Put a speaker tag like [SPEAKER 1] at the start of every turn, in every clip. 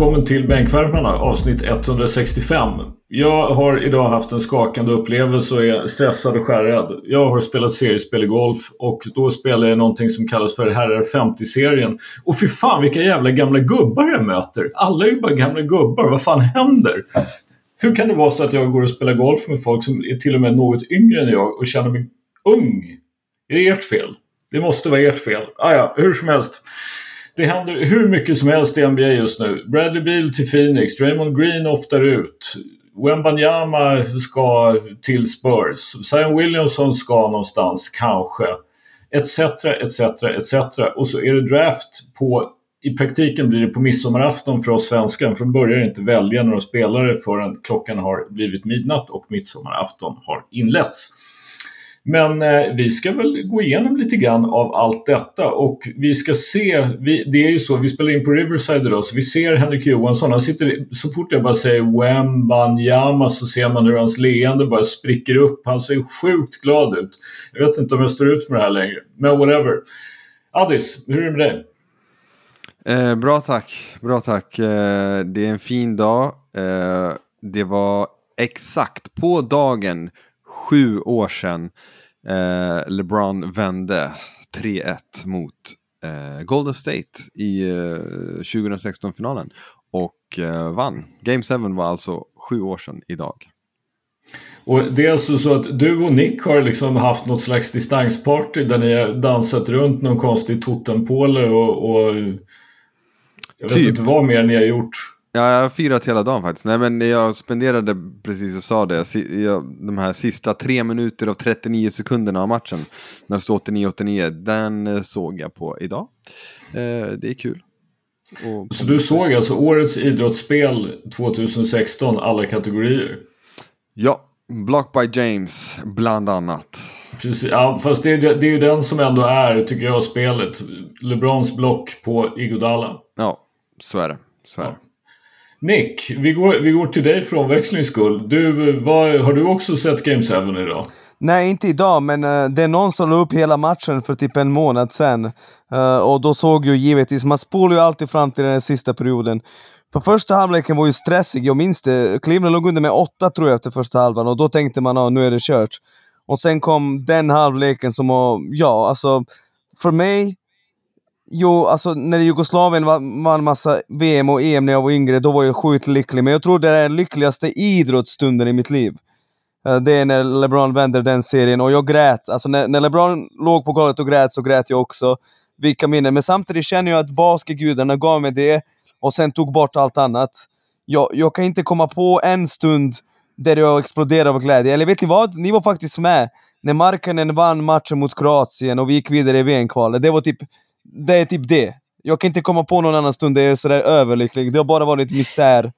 [SPEAKER 1] Välkommen till Bänkvärmarna avsnitt 165. Jag har idag haft en skakande upplevelse och är stressad och skärrad. Jag har spelat seriespel i golf och då spelar jag någonting som kallas för Herrar 50-serien. Och fy fan vilka jävla gamla gubbar jag möter! Alla är ju bara gamla gubbar, vad fan händer? Hur kan det vara så att jag går och spelar golf med folk som är till och med något yngre än jag och känner mig ung? Är det ert fel? Det måste vara ert fel. Ah, ja, hur som helst. Det händer hur mycket som helst i NBA just nu. Bradley Beal till Phoenix, Draymond Green optar ut. Wembanyama ska till Spurs. Zion Williamson ska någonstans, kanske. Etc, etc, etc. Och så är det draft på i praktiken blir det på midsommarafton för oss svenskar. För de börjar inte välja några spelare förrän klockan har blivit midnatt och midsommarafton har inletts. Men eh, vi ska väl gå igenom lite grann av allt detta och vi ska se, vi, det är ju så, vi spelar in på Riverside idag så vi ser Henrik Johansson, han sitter, så fort jag bara säger Wembanyama så ser man hur hans leende bara spricker upp, han ser sjukt glad ut. Jag vet inte om jag står ut med det här längre, men whatever. Addis, hur är det med dig?
[SPEAKER 2] Eh, bra tack, bra tack. Eh, det är en fin dag. Eh, det var exakt på dagen sju år sedan eh, LeBron vände 3-1 mot eh, Golden State i 2016-finalen och vann. Game 7 var alltså sju år sedan idag.
[SPEAKER 1] Och det är alltså så att du och Nick har liksom haft något slags distansparty där ni har dansat runt någon konstig totempåle och, och jag vet typ. inte vad mer ni har gjort.
[SPEAKER 2] Ja, jag har firat hela dagen faktiskt. Nej, men jag spenderade, precis jag sa det, de här sista tre minuter och 39 sekunderna av matchen, när det står 89-89, den eh, såg jag på idag. Eh, det är kul.
[SPEAKER 1] Och... Så du såg alltså årets idrottsspel 2016, alla kategorier?
[SPEAKER 2] Ja, Block by James, bland annat.
[SPEAKER 1] Precis, ja, fast det är, det är ju den som ändå är, tycker jag, spelet. LeBrons block på Igodala.
[SPEAKER 2] Ja, så är det. Så är det.
[SPEAKER 1] Nick, vi går, vi går till dig för omväxlings skull. Du, vad, har du också sett Game 7 idag?
[SPEAKER 3] Nej, inte idag, men uh, det är någon som la upp hela matchen för typ en månad sedan. Uh, eh, och då såg ju givetvis, man spolar ju alltid fram till den sista perioden. För första halvleken var ju stressig, jag minns det. Cleveland låg under med åtta tror jag efter första halvan och då tänkte man att ah, nu är det kört. Och sen kom den halvleken som var, ja alltså, för mig Jo, alltså när Jugoslavien vann massa VM och EM när jag var yngre, då var jag sjukt lycklig. Men jag tror det är den lyckligaste idrottsstunden i mitt liv. Eh, det är när LeBron vänder den serien och jag grät. Alltså när, när LeBron låg på golvet och grät så grät jag också. Vilka minnen. Men samtidigt känner jag att basketgudarna gav mig det och sen tog bort allt annat. Jag, jag kan inte komma på en stund där jag exploderade av glädje. Eller vet ni vad? Ni var faktiskt med när Markkanen vann matchen mot Kroatien och vi gick vidare i VM-kvalet. Det var typ det är typ det. Jag kan inte komma på någon annan stund där jag är sådär överlycklig. Det har bara varit misär.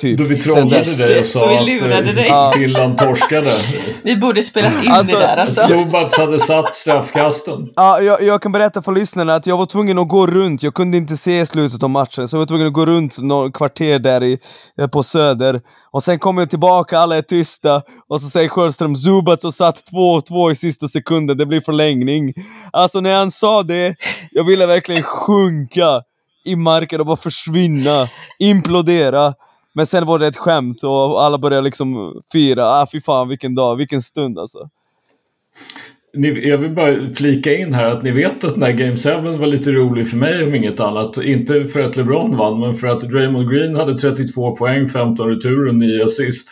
[SPEAKER 1] Typ. Då vi trollade dig och sa att uh, Finland torskade.
[SPEAKER 4] vi borde spelat in alltså, det där alltså.
[SPEAKER 1] Subats hade satt straffkasten.
[SPEAKER 3] Ja, jag, jag, kan berätta för lyssnarna att jag var tvungen att gå runt. Jag kunde inte se slutet av matchen, så jag var tvungen att gå runt några kvarter där i, eh, på Söder. Och sen kommer jag tillbaka, alla är tysta, och så säger Sjöström Zubats och satt 2-2 i sista sekunden, det blir förlängning. Alltså när han sa det, jag ville verkligen sjunka i marken och bara försvinna, implodera. Men sen var det ett skämt och alla började liksom fira. Ah, fy fan vilken dag, vilken stund alltså.
[SPEAKER 1] Ni, jag vill bara flika in här att ni vet att den här Game 7 var lite rolig för mig om inget annat. Inte för att LeBron vann, men för att Draymond Green hade 32 poäng, 15 returer och 9 assist.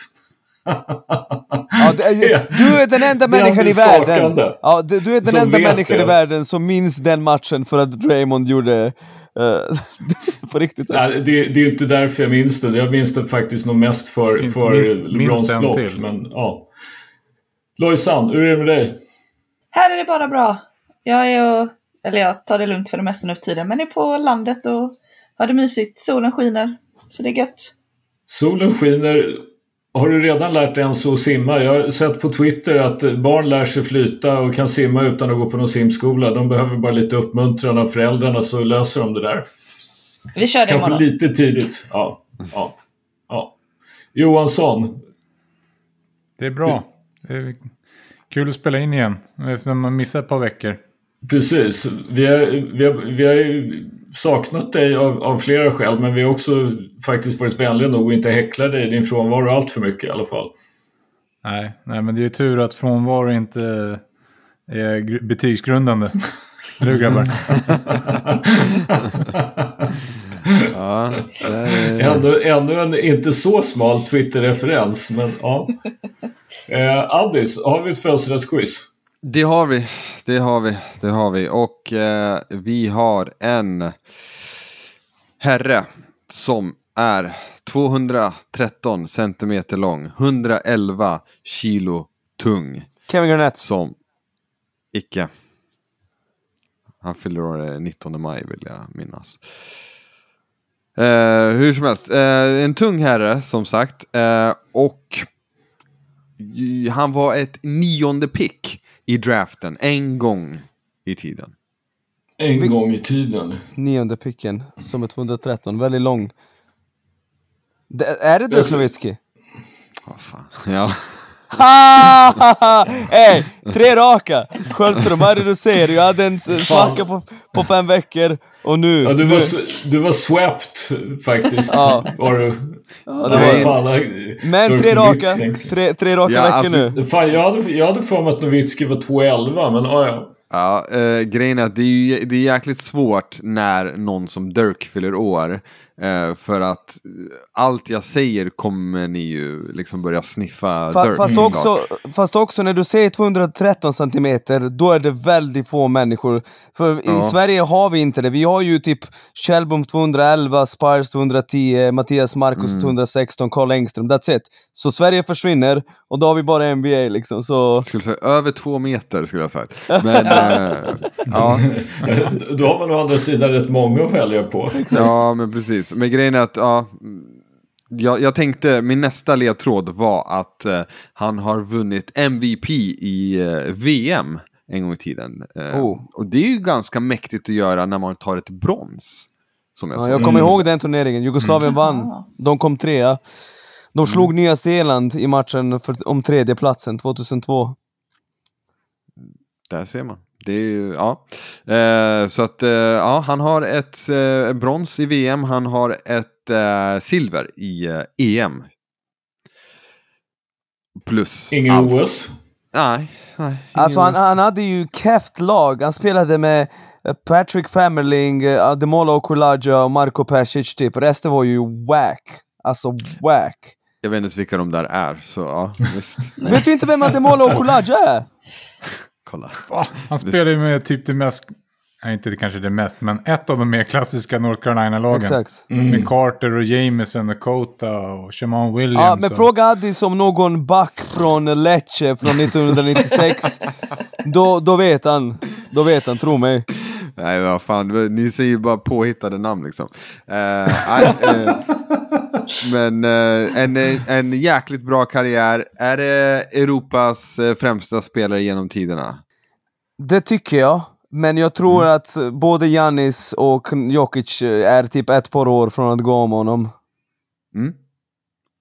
[SPEAKER 3] ja, det, du är den enda människan i världen ja, du, du är den enda människan det. i världen som minns den matchen för att Draymond gjorde Uh, på riktigt
[SPEAKER 1] alltså. Nej, det, det, är inte därför jag minns det. Jag minns det faktiskt nog mest för, minns, för LeBrons block. Men, ja. Lojsan, hur är det med dig?
[SPEAKER 4] Här är det bara bra. Jag är och, eller jag tar det lugnt för det mesta nu för tiden, men är på landet och har det mysigt. Solen skiner, så det är gött.
[SPEAKER 1] Solen skiner. Har du redan lärt dig ens att simma? Jag har sett på Twitter att barn lär sig flyta och kan simma utan att gå på någon simskola. De behöver bara lite uppmuntran av föräldrarna så löser de det där.
[SPEAKER 4] Vi kör det
[SPEAKER 1] Kanske
[SPEAKER 4] imorgon.
[SPEAKER 1] lite tidigt. Ja, ja, ja. Johansson.
[SPEAKER 5] Det är bra. Det är kul att spela in igen. Eftersom man missar ett par veckor.
[SPEAKER 1] Precis. Vi har, vi har, vi har saknat dig av, av flera skäl men vi har också faktiskt varit vänliga nog att inte häckla dig i din frånvaro allt för mycket i alla fall.
[SPEAKER 5] Nej, nej, men det är ju tur att frånvaro inte är gr- betygsgrundande. Du grabbar.
[SPEAKER 2] Ja, det är...
[SPEAKER 1] Ännu, ännu en inte så smal Twitter-referens men ja. Eh, Addis, har vi ett födelsedagsquiz?
[SPEAKER 2] Det har vi, det har vi, det har vi. Och eh, vi har en herre som är 213 centimeter lång, 111 kilo tung.
[SPEAKER 3] Kevin Garnett.
[SPEAKER 2] Som icke. Han fyller år eh, 19 maj vill jag minnas. Eh, hur som helst, eh, en tung herre som sagt. Eh, och han var ett nionde pick i draften en gång i tiden.
[SPEAKER 1] En
[SPEAKER 3] Vi-
[SPEAKER 1] gång i tiden.
[SPEAKER 3] Nionde picken, som är 213, väldigt lång. Det, är det Dirk Nowitzki?
[SPEAKER 2] Vad fan. Ja.
[SPEAKER 3] Ha! Ey, tre raka! Sköldström, vad är det du säger? Jag hade en svacka på, på fem veckor och nu...
[SPEAKER 1] Ja, du, var, du var swept faktiskt.
[SPEAKER 3] Ja.
[SPEAKER 1] Var du.
[SPEAKER 3] ja, det
[SPEAKER 1] Ja,
[SPEAKER 3] var,
[SPEAKER 1] fan,
[SPEAKER 3] men
[SPEAKER 1] Dirk
[SPEAKER 3] tre raka, tre, tre raka
[SPEAKER 2] Ja,
[SPEAKER 3] veckor
[SPEAKER 2] alltså-
[SPEAKER 3] nu.
[SPEAKER 1] Fan, jag hade, jag hade för mig att Nowitzki var 2,11 men ja, ja.
[SPEAKER 2] Ja, eh, grejen är att det är, det är jäkligt svårt när någon som Dirk fyller år. Eh, för att allt jag säger kommer ni ju liksom börja sniffa
[SPEAKER 3] Fa,
[SPEAKER 2] Dirk.
[SPEAKER 3] fast,
[SPEAKER 2] såklart.
[SPEAKER 3] också, fast också när du säger 213 centimeter, då är det väldigt få människor. För i
[SPEAKER 2] Ja.
[SPEAKER 3] Sverige har vi inte det. Vi har ju typ Kjellbom 211, Spires 210, Mattias Marcus
[SPEAKER 2] Mm.
[SPEAKER 3] 216, Carl Engström. That's it. Så Sverige försvinner och då har vi bara NBA liksom. Så...
[SPEAKER 2] Jag skulle säga över två meter skulle jag säga. Men eh, ja,
[SPEAKER 1] Då har man å andra sidan rätt många att välja på.
[SPEAKER 2] ja, men precis. Men grejen är att ja, mm, jag, jag tänkte min nästa ledtråd var att eh, han har vunnit MVP i eh, VM en gång i tiden. Eh,
[SPEAKER 3] Oh.
[SPEAKER 2] Och det är ju ganska mäktigt att göra när man tar ett brons. Som jag
[SPEAKER 3] Ja,
[SPEAKER 2] sa.
[SPEAKER 3] jag kommer ihåg den turneringen. Jugoslavien vann.
[SPEAKER 4] Ah.
[SPEAKER 3] De kom trea. De slog Nya Zeeland i matchen för, om tredjeplatsen 2002.
[SPEAKER 2] Där ser man. Det är ju, ja. Eh, så att, eh, ja, han har ett eh, brons i VM, han har ett eh, silver i eh, EM. Plus
[SPEAKER 1] Ingen
[SPEAKER 2] allt.
[SPEAKER 1] OS.
[SPEAKER 2] Nej, nej.
[SPEAKER 3] Alltså han, han hade ju keft lag. Han spelade med eh, Patrick Famerling, eh, Ademola Okulaja och Marco Persic typ. Resten var ju whack. Alltså whack.
[SPEAKER 2] Jag vet inte ens vilka de där är, så ja, visst.
[SPEAKER 3] Vet du inte vem Ademola Okulaja är?
[SPEAKER 2] Kolla.
[SPEAKER 5] Va? Han spelar ju med typ det mest, nej inte det kanske det mest, men ett av de mer klassiska North Carolina-lagen.
[SPEAKER 3] Exakt.
[SPEAKER 5] Med Carter och Jameson och Kota och Shaman Williams.
[SPEAKER 3] Ja, men
[SPEAKER 5] och...
[SPEAKER 3] fråga Addis om någon back från Lecce från 1996. då, då vet han. Då vet han, tro mig.
[SPEAKER 2] Nej, vad fan, ni säger ju bara påhittade namn liksom. Eh, nej, eh, men eh, en, en jäkligt bra karriär. Är det Europas eh, främsta spelare genom tiderna?
[SPEAKER 3] Det tycker jag. Men jag tror
[SPEAKER 2] Mm.
[SPEAKER 3] att både Janis och Jokic är typ ett par år från att gå om honom.
[SPEAKER 2] Mm.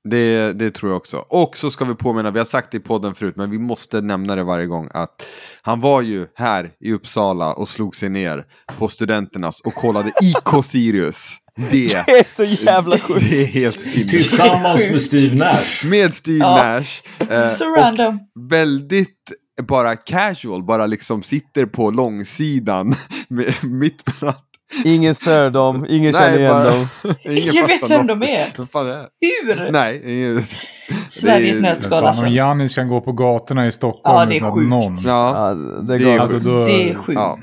[SPEAKER 2] Det, det tror jag också. Och så ska vi påminna, vi har sagt det i podden förut, men vi måste nämna det varje gång, att han var ju här i Uppsala och slog sig ner på studenternas och kollade IK Sirius. Det,
[SPEAKER 3] Det är så jävla sjukt.
[SPEAKER 2] det är helt sinnessjukt.
[SPEAKER 1] Tillsammans med Steve Nash.
[SPEAKER 2] Med Steve
[SPEAKER 4] Ja.
[SPEAKER 2] Nash. eh,
[SPEAKER 4] Så
[SPEAKER 2] och
[SPEAKER 4] random.
[SPEAKER 2] väldigt bara casual, bara liksom sitter på långsidan med, mitt mellan.
[SPEAKER 3] Ingen stör dem, ingen känner igen
[SPEAKER 2] bara-
[SPEAKER 3] dem.
[SPEAKER 2] Ingen
[SPEAKER 4] vet vem de är. Hur?
[SPEAKER 2] Nej, ingen...
[SPEAKER 4] Sverige ett
[SPEAKER 2] är-
[SPEAKER 5] Men
[SPEAKER 4] nötskal alltså.
[SPEAKER 5] om Janis kan gå på gatorna i Stockholm
[SPEAKER 4] Ja, det är
[SPEAKER 5] utan
[SPEAKER 4] sjukt.
[SPEAKER 5] någon.
[SPEAKER 2] Ja,
[SPEAKER 3] Ja, det
[SPEAKER 2] är.
[SPEAKER 5] Alltså, då,
[SPEAKER 4] Det är sjukt.
[SPEAKER 2] Ja.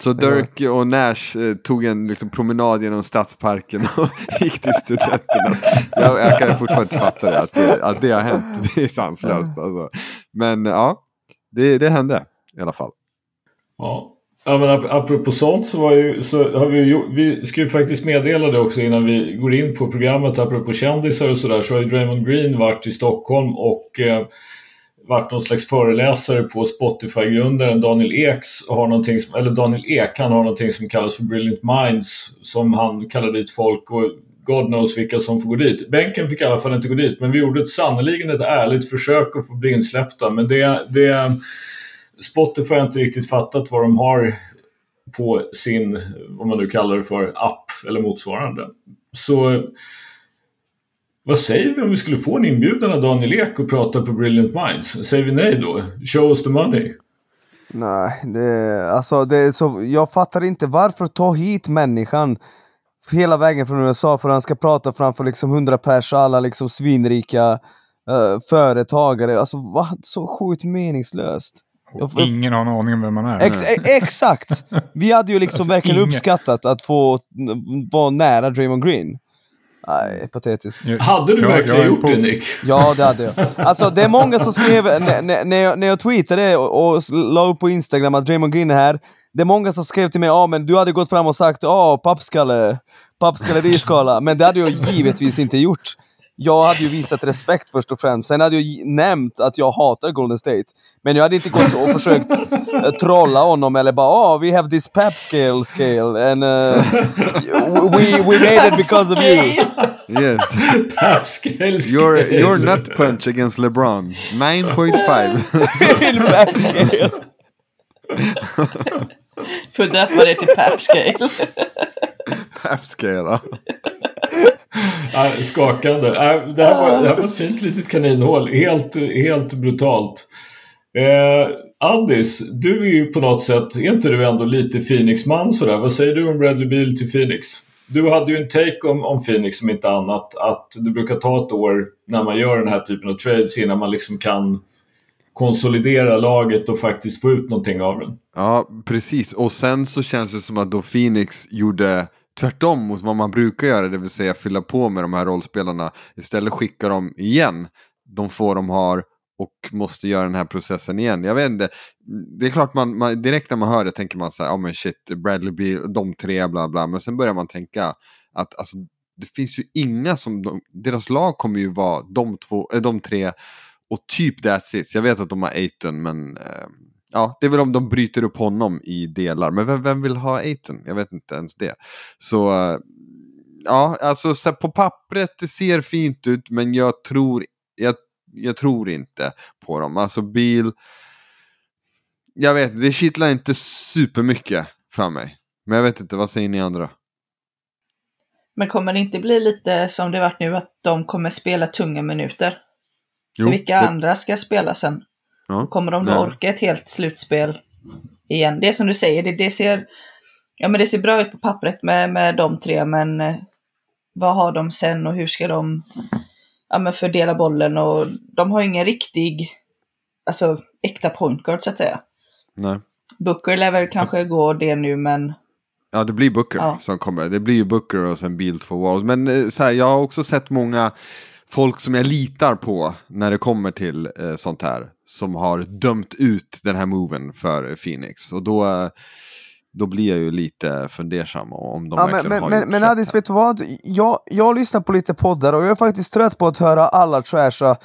[SPEAKER 2] Så Dirk och Nash eh, tog en liksom, promenad genom stadsparken och gick till studenterna. Jag, jag kan fortfarande inte fatta det att, det, att det har hänt. Det är sanslöst. Alltså. Men ja, det, det hände i alla fall.
[SPEAKER 1] Ja. Ja, men ap- apropå sånt så, var ju, så har vi ju, vi ska ju faktiskt meddela det också innan vi går in på programmet. Apropå kändisar och sådär så har ju Draymond Green varit i Stockholm och eh, varit någon slags föreläsare på Spotify-grundaren Daniel Eks har någonting som, eller Daniel Ek, han har någonting som kallas för Brilliant Minds som han kallar dit folk och God knows vilka som får gå dit. Bänken fick i alla fall inte gå dit men vi gjorde ett ett ärligt försök att få bli insläppta men det, det Spotify har inte riktigt fattat vad de har på sin, vad man nu kallar det för, app eller motsvarande. Så vad säger vi om vi skulle få en inbjudan av Daniel Ek och prata på Brilliant Minds? Säger vi nej då? Show us the money.
[SPEAKER 3] Nej, det, alltså det är så, jag fattar inte varför ta hit människan hela vägen från USA för att han ska prata framför liksom 100 pers alla liksom svinrika uh, företagare. Alltså va? Så sjukt meningslöst.
[SPEAKER 5] Och ingen har en aning om vem man är.
[SPEAKER 3] Ex e- exakt! Vi hade ju liksom
[SPEAKER 5] Alltså,
[SPEAKER 3] verkligen
[SPEAKER 5] ingen.
[SPEAKER 3] uppskattat att få vara nära Draymond Green. Nej, patetiskt.
[SPEAKER 5] Jag-
[SPEAKER 1] Hade du
[SPEAKER 5] jag-
[SPEAKER 1] verkligen
[SPEAKER 5] jag
[SPEAKER 1] gjort
[SPEAKER 5] på-
[SPEAKER 1] det Nick?
[SPEAKER 3] Ja, det hade jag. Alltså det är många som skrev, när, jag, när jag tweetade och, och la upp på Instagram att Draymond Green är här, det är många som skrev till mig ja men du hade gått fram och sagt ja pappskalle, pappskalle riskala, men det hade jag givetvis inte gjort. Jag hade ju visat respekt först och främst, sen hade jag nämnt att jag hatar Golden State. Men jag hade inte gått och försökt eh, trolla honom eller bara oh, we have this pap scale scale and uh, we, we made it because of you.
[SPEAKER 2] Yes.
[SPEAKER 1] Pascal
[SPEAKER 2] Your,
[SPEAKER 1] Scale.
[SPEAKER 2] your nut punch against LeBron. 9.5.
[SPEAKER 3] In pap scale.
[SPEAKER 4] Får döpa det till Pap Scale.
[SPEAKER 2] Half scale. ja.
[SPEAKER 1] Nej, skakande. Nej, det, här var, det här var ett fint litet kaninhål. Helt, helt brutalt. Eh, Addis, du är ju på något sätt, är inte du ändå lite Phoenix-man sådär? Vad säger du om Bradley Beal till Phoenix? Du hade ju en take om, om Phoenix som inte annat, att det brukar ta ett år när man gör den här typen av trades innan man liksom kan konsolidera laget och faktiskt få ut någonting av den.
[SPEAKER 2] Ja, precis. Och sen så känns det som att då Phoenix gjorde tvärtom mot vad man brukar göra, det vill säga fylla på med de här rollspelarna. Istället skickar de igen de få de har och måste göra den här processen igen. Jag vet inte, det är klart man, man direkt när man hör det tänker man så här, ja men shit, Bradley Beal, de tre, bla bla, men sen börjar man tänka att alltså, det finns ju inga som, de, deras lag kommer ju vara de, två, äh, de tre och typ that's it. Jag vet att de har Aiton, men eh, ja, det är väl om de bryter upp honom i delar. Men vem, vem vill ha Aiton? Jag vet inte ens det. Så eh, ja, alltså så på pappret det ser fint ut, men jag tror, jag, jag tror inte på dem. Alltså bil, jag vet, det kittlar inte supermycket för mig. Men jag vet inte, vad säger ni andra?
[SPEAKER 4] Men kommer det inte bli lite som det varit nu, att de kommer spela tunga minuter? För vilka
[SPEAKER 2] det-
[SPEAKER 4] andra ska spela sen?
[SPEAKER 2] Ja,
[SPEAKER 4] Kommer de då
[SPEAKER 2] det-
[SPEAKER 4] orka ett helt slutspel igen? Det är som du säger, det, det, ser, ja, men det ser bra ut på pappret med, med de tre, men eh, vad har de sen och hur ska de ja, men fördela bollen? Och de har ingen riktig, alltså äkta point guard så att säga.
[SPEAKER 2] Nej.
[SPEAKER 4] Booker lär väl kanske gå det nu, men
[SPEAKER 2] Ja, det blir Booker
[SPEAKER 4] Ja.
[SPEAKER 2] som kommer. Det blir ju Booker och sen Beal två walls. Men eh, så här, jag har också sett många folk som jag litar på när det kommer till eh, sånt här. Som har dömt ut den här moven för Phoenix. Och då, eh, då blir jag ju lite fundersam om de
[SPEAKER 3] Ja,
[SPEAKER 2] verkligen
[SPEAKER 3] men,
[SPEAKER 2] har
[SPEAKER 3] men,
[SPEAKER 2] gjort
[SPEAKER 3] men
[SPEAKER 2] här.
[SPEAKER 3] vet du vad? Jag, jag lyssnar på lite poddar och jag är faktiskt trött på att höra alla trasha uh,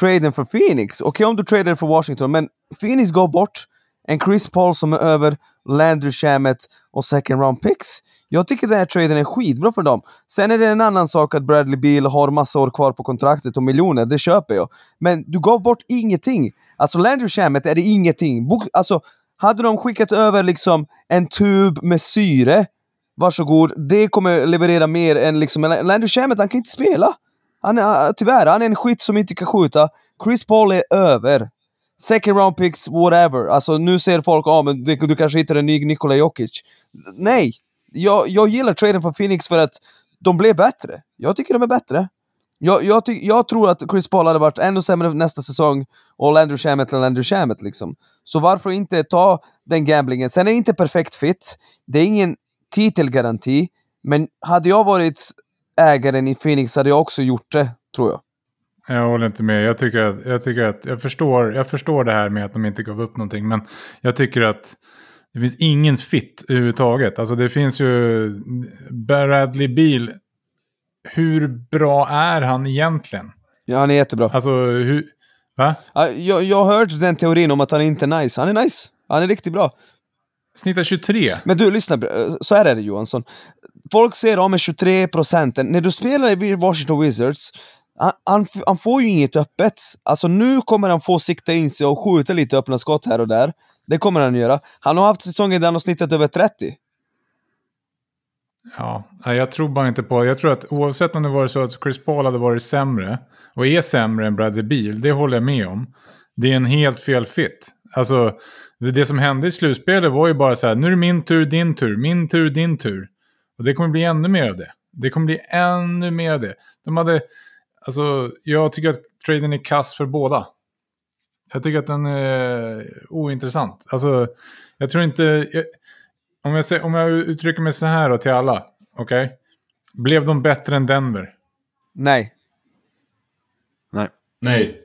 [SPEAKER 3] traden för Phoenix. Okej om du tradar för Washington, men Phoenix går bort. En Chris Paul som är över, Landry Shamet och second round picks. Jag tycker den här traden är skitbra för dem. Sen är det en annan sak att Bradley Beal har massa år kvar på kontraktet och miljoner, det köper jag. Men du gav bort ingenting. Alltså Landry Shamet är det ingenting. Bok, alltså, hade de skickat över liksom en tub med syre, varsågod, det kommer leverera mer än liksom... Landry Shamet, han kan inte spela. Han är, äh, tyvärr, han är en skit som inte kan skjuta. Chris Paul är över. Second round picks, whatever. Alltså nu ser folk, ja ah, men du, du kanske hittar en ny Nikola Jokic. Nej! Jag, jag gillar traden från Phoenix för att de blev bättre. Jag tycker de är bättre. Jag, jag, ty, jag tror att Chris Paul hade varit ännu sämre nästa säsong och Landry Shamet eller Landry Shamet liksom. Så varför inte ta den gamblingen? Sen är det inte perfekt fit. Det är ingen titelgaranti. Men hade jag varit ägaren i Phoenix hade jag också gjort det, tror jag.
[SPEAKER 5] Jag håller inte med. Jag tycker att, jag, tycker att jag, förstår, jag förstår det här med att de inte gav upp någonting. Men jag tycker att det finns ingen fit överhuvudtaget. Alltså det finns ju Bradley Beal. Hur bra är han egentligen?
[SPEAKER 3] Ja, han är jättebra.
[SPEAKER 5] Alltså hur... Va?
[SPEAKER 3] Ja, Jag, jag har hört den teorin om att han inte är nice. Han är nice. Han är riktigt bra.
[SPEAKER 5] Snittar 23.
[SPEAKER 3] Men du, lyssna. eh, Så här är det Johansson. Folk säger om med 23 procenten. När du spelar i Washington Wizards, han, han, han får ju inget öppet. Alltså nu kommer han få sikta in sig och skjuta lite öppna skott här och där. Det kommer han att göra. Han har haft säsonger där han har snittat över 30.
[SPEAKER 5] Ja, nej, jag tror bara inte på... Jag tror att oavsett om det var så att Chris Paul hade varit sämre och är sämre än Bradley Beal, det håller jag med om. Det är en helt fel fit. Alltså, det, det som hände i slutspelet var ju bara så här, nu är det min tur, din tur, min tur, din tur. Och det kommer bli ännu mer av det. Det kommer bli ännu mer av det. De hade, alltså, jag tycker att traden är kass för båda. Jag tycker att den är ointressant. Alltså, jag tror inte... Jag, om, jag säger, om jag uttrycker mig så här då till alla, okej? Blev de bättre än Denver?
[SPEAKER 3] Nej.
[SPEAKER 2] Nej.
[SPEAKER 1] Nej.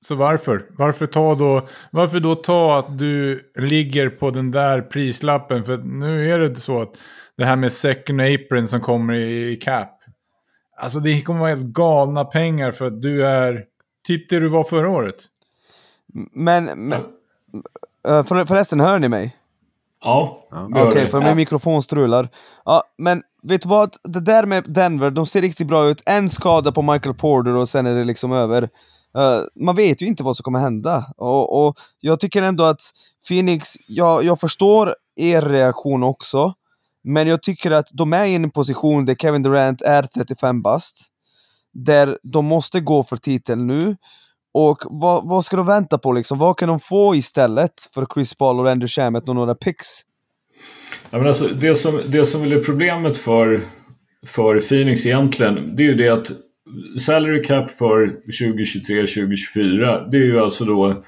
[SPEAKER 5] Så varför? Varför, ta då, varför då ta att du ligger på den där prislappen? För nu är det så att det här med second apron som kommer i, i cap. Alltså det kommer vara helt galna pengar för att du är typ det du var förra året.
[SPEAKER 3] Men, men eh, för, förresten, hör ni mig?
[SPEAKER 1] Ja,
[SPEAKER 2] Ja.
[SPEAKER 3] Okej,
[SPEAKER 1] det.
[SPEAKER 3] för min mikrofon strular. Ja, men vet du vad? Det där med Denver, de ser riktigt bra ut. En skada på Michael Porter och sen är det liksom över. Eh, man vet ju inte vad som kommer hända. Och, och jag tycker ändå att Phoenix, jag, jag förstår er reaktion också. Men jag tycker att de är i en position där Kevin Durant är 35 bast. Där de måste gå för titeln nu. Och vad, vad ska de vänta på liksom? Vad kan de få istället för Chris Paul och Andrew Shamet och några picks?
[SPEAKER 1] Ja, men alltså, det, som, det som väl är problemet för, för Phoenix egentligen, det är ju det att salary cap för 2023-2024, det är ju alltså då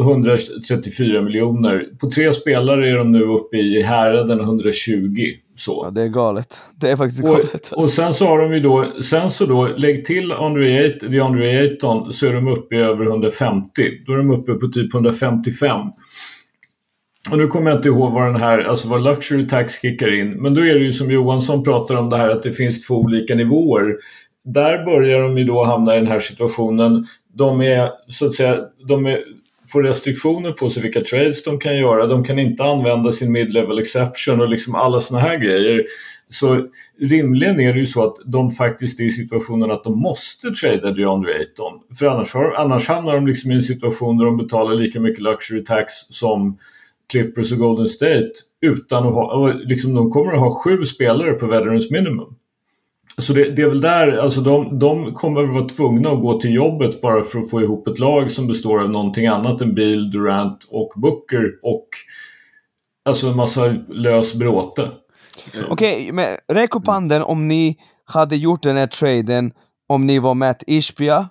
[SPEAKER 1] 134 miljoner. På tre spelare är de nu uppe i häraden 120. Så.
[SPEAKER 3] Ja, det är galet. Det är faktiskt
[SPEAKER 1] Och,
[SPEAKER 3] galet.
[SPEAKER 1] och sen så har de ju då, sen så då, lägg till DeAndre Ayton så är de uppe i över 150. Då är de uppe på typ 155. Och nu kommer jag inte ihåg vad den här, alltså vad Luxury Tax kickar in. Men då är det ju som Johansson pratar om det här att det finns två olika nivåer. Där börjar de ju då hamna i den här situationen. De är så att säga, de är, får restriktioner på sig vilka trades de kan göra. De kan inte använda sin mid-level exception och liksom alla såna här grejer. Så rimligen är det ju så att de faktiskt är i situationen att de måste trada DeAndre Ayton. För annars, har, annars hamnar de liksom i en situation där de betalar lika mycket luxury tax som Clippers och Golden State utan att ha, liksom de kommer att ha sju spelare på veterans minimum. Så det, det är väl där, alltså de, de kommer att vara tvungna att gå till jobbet bara för att få ihop ett lag som består av någonting annat än Bill, Durant och Booker och alltså en massa lös bråte.
[SPEAKER 3] Okej, men räck upp handen om ni hade gjort den här traden om ni var Matt Ishbia.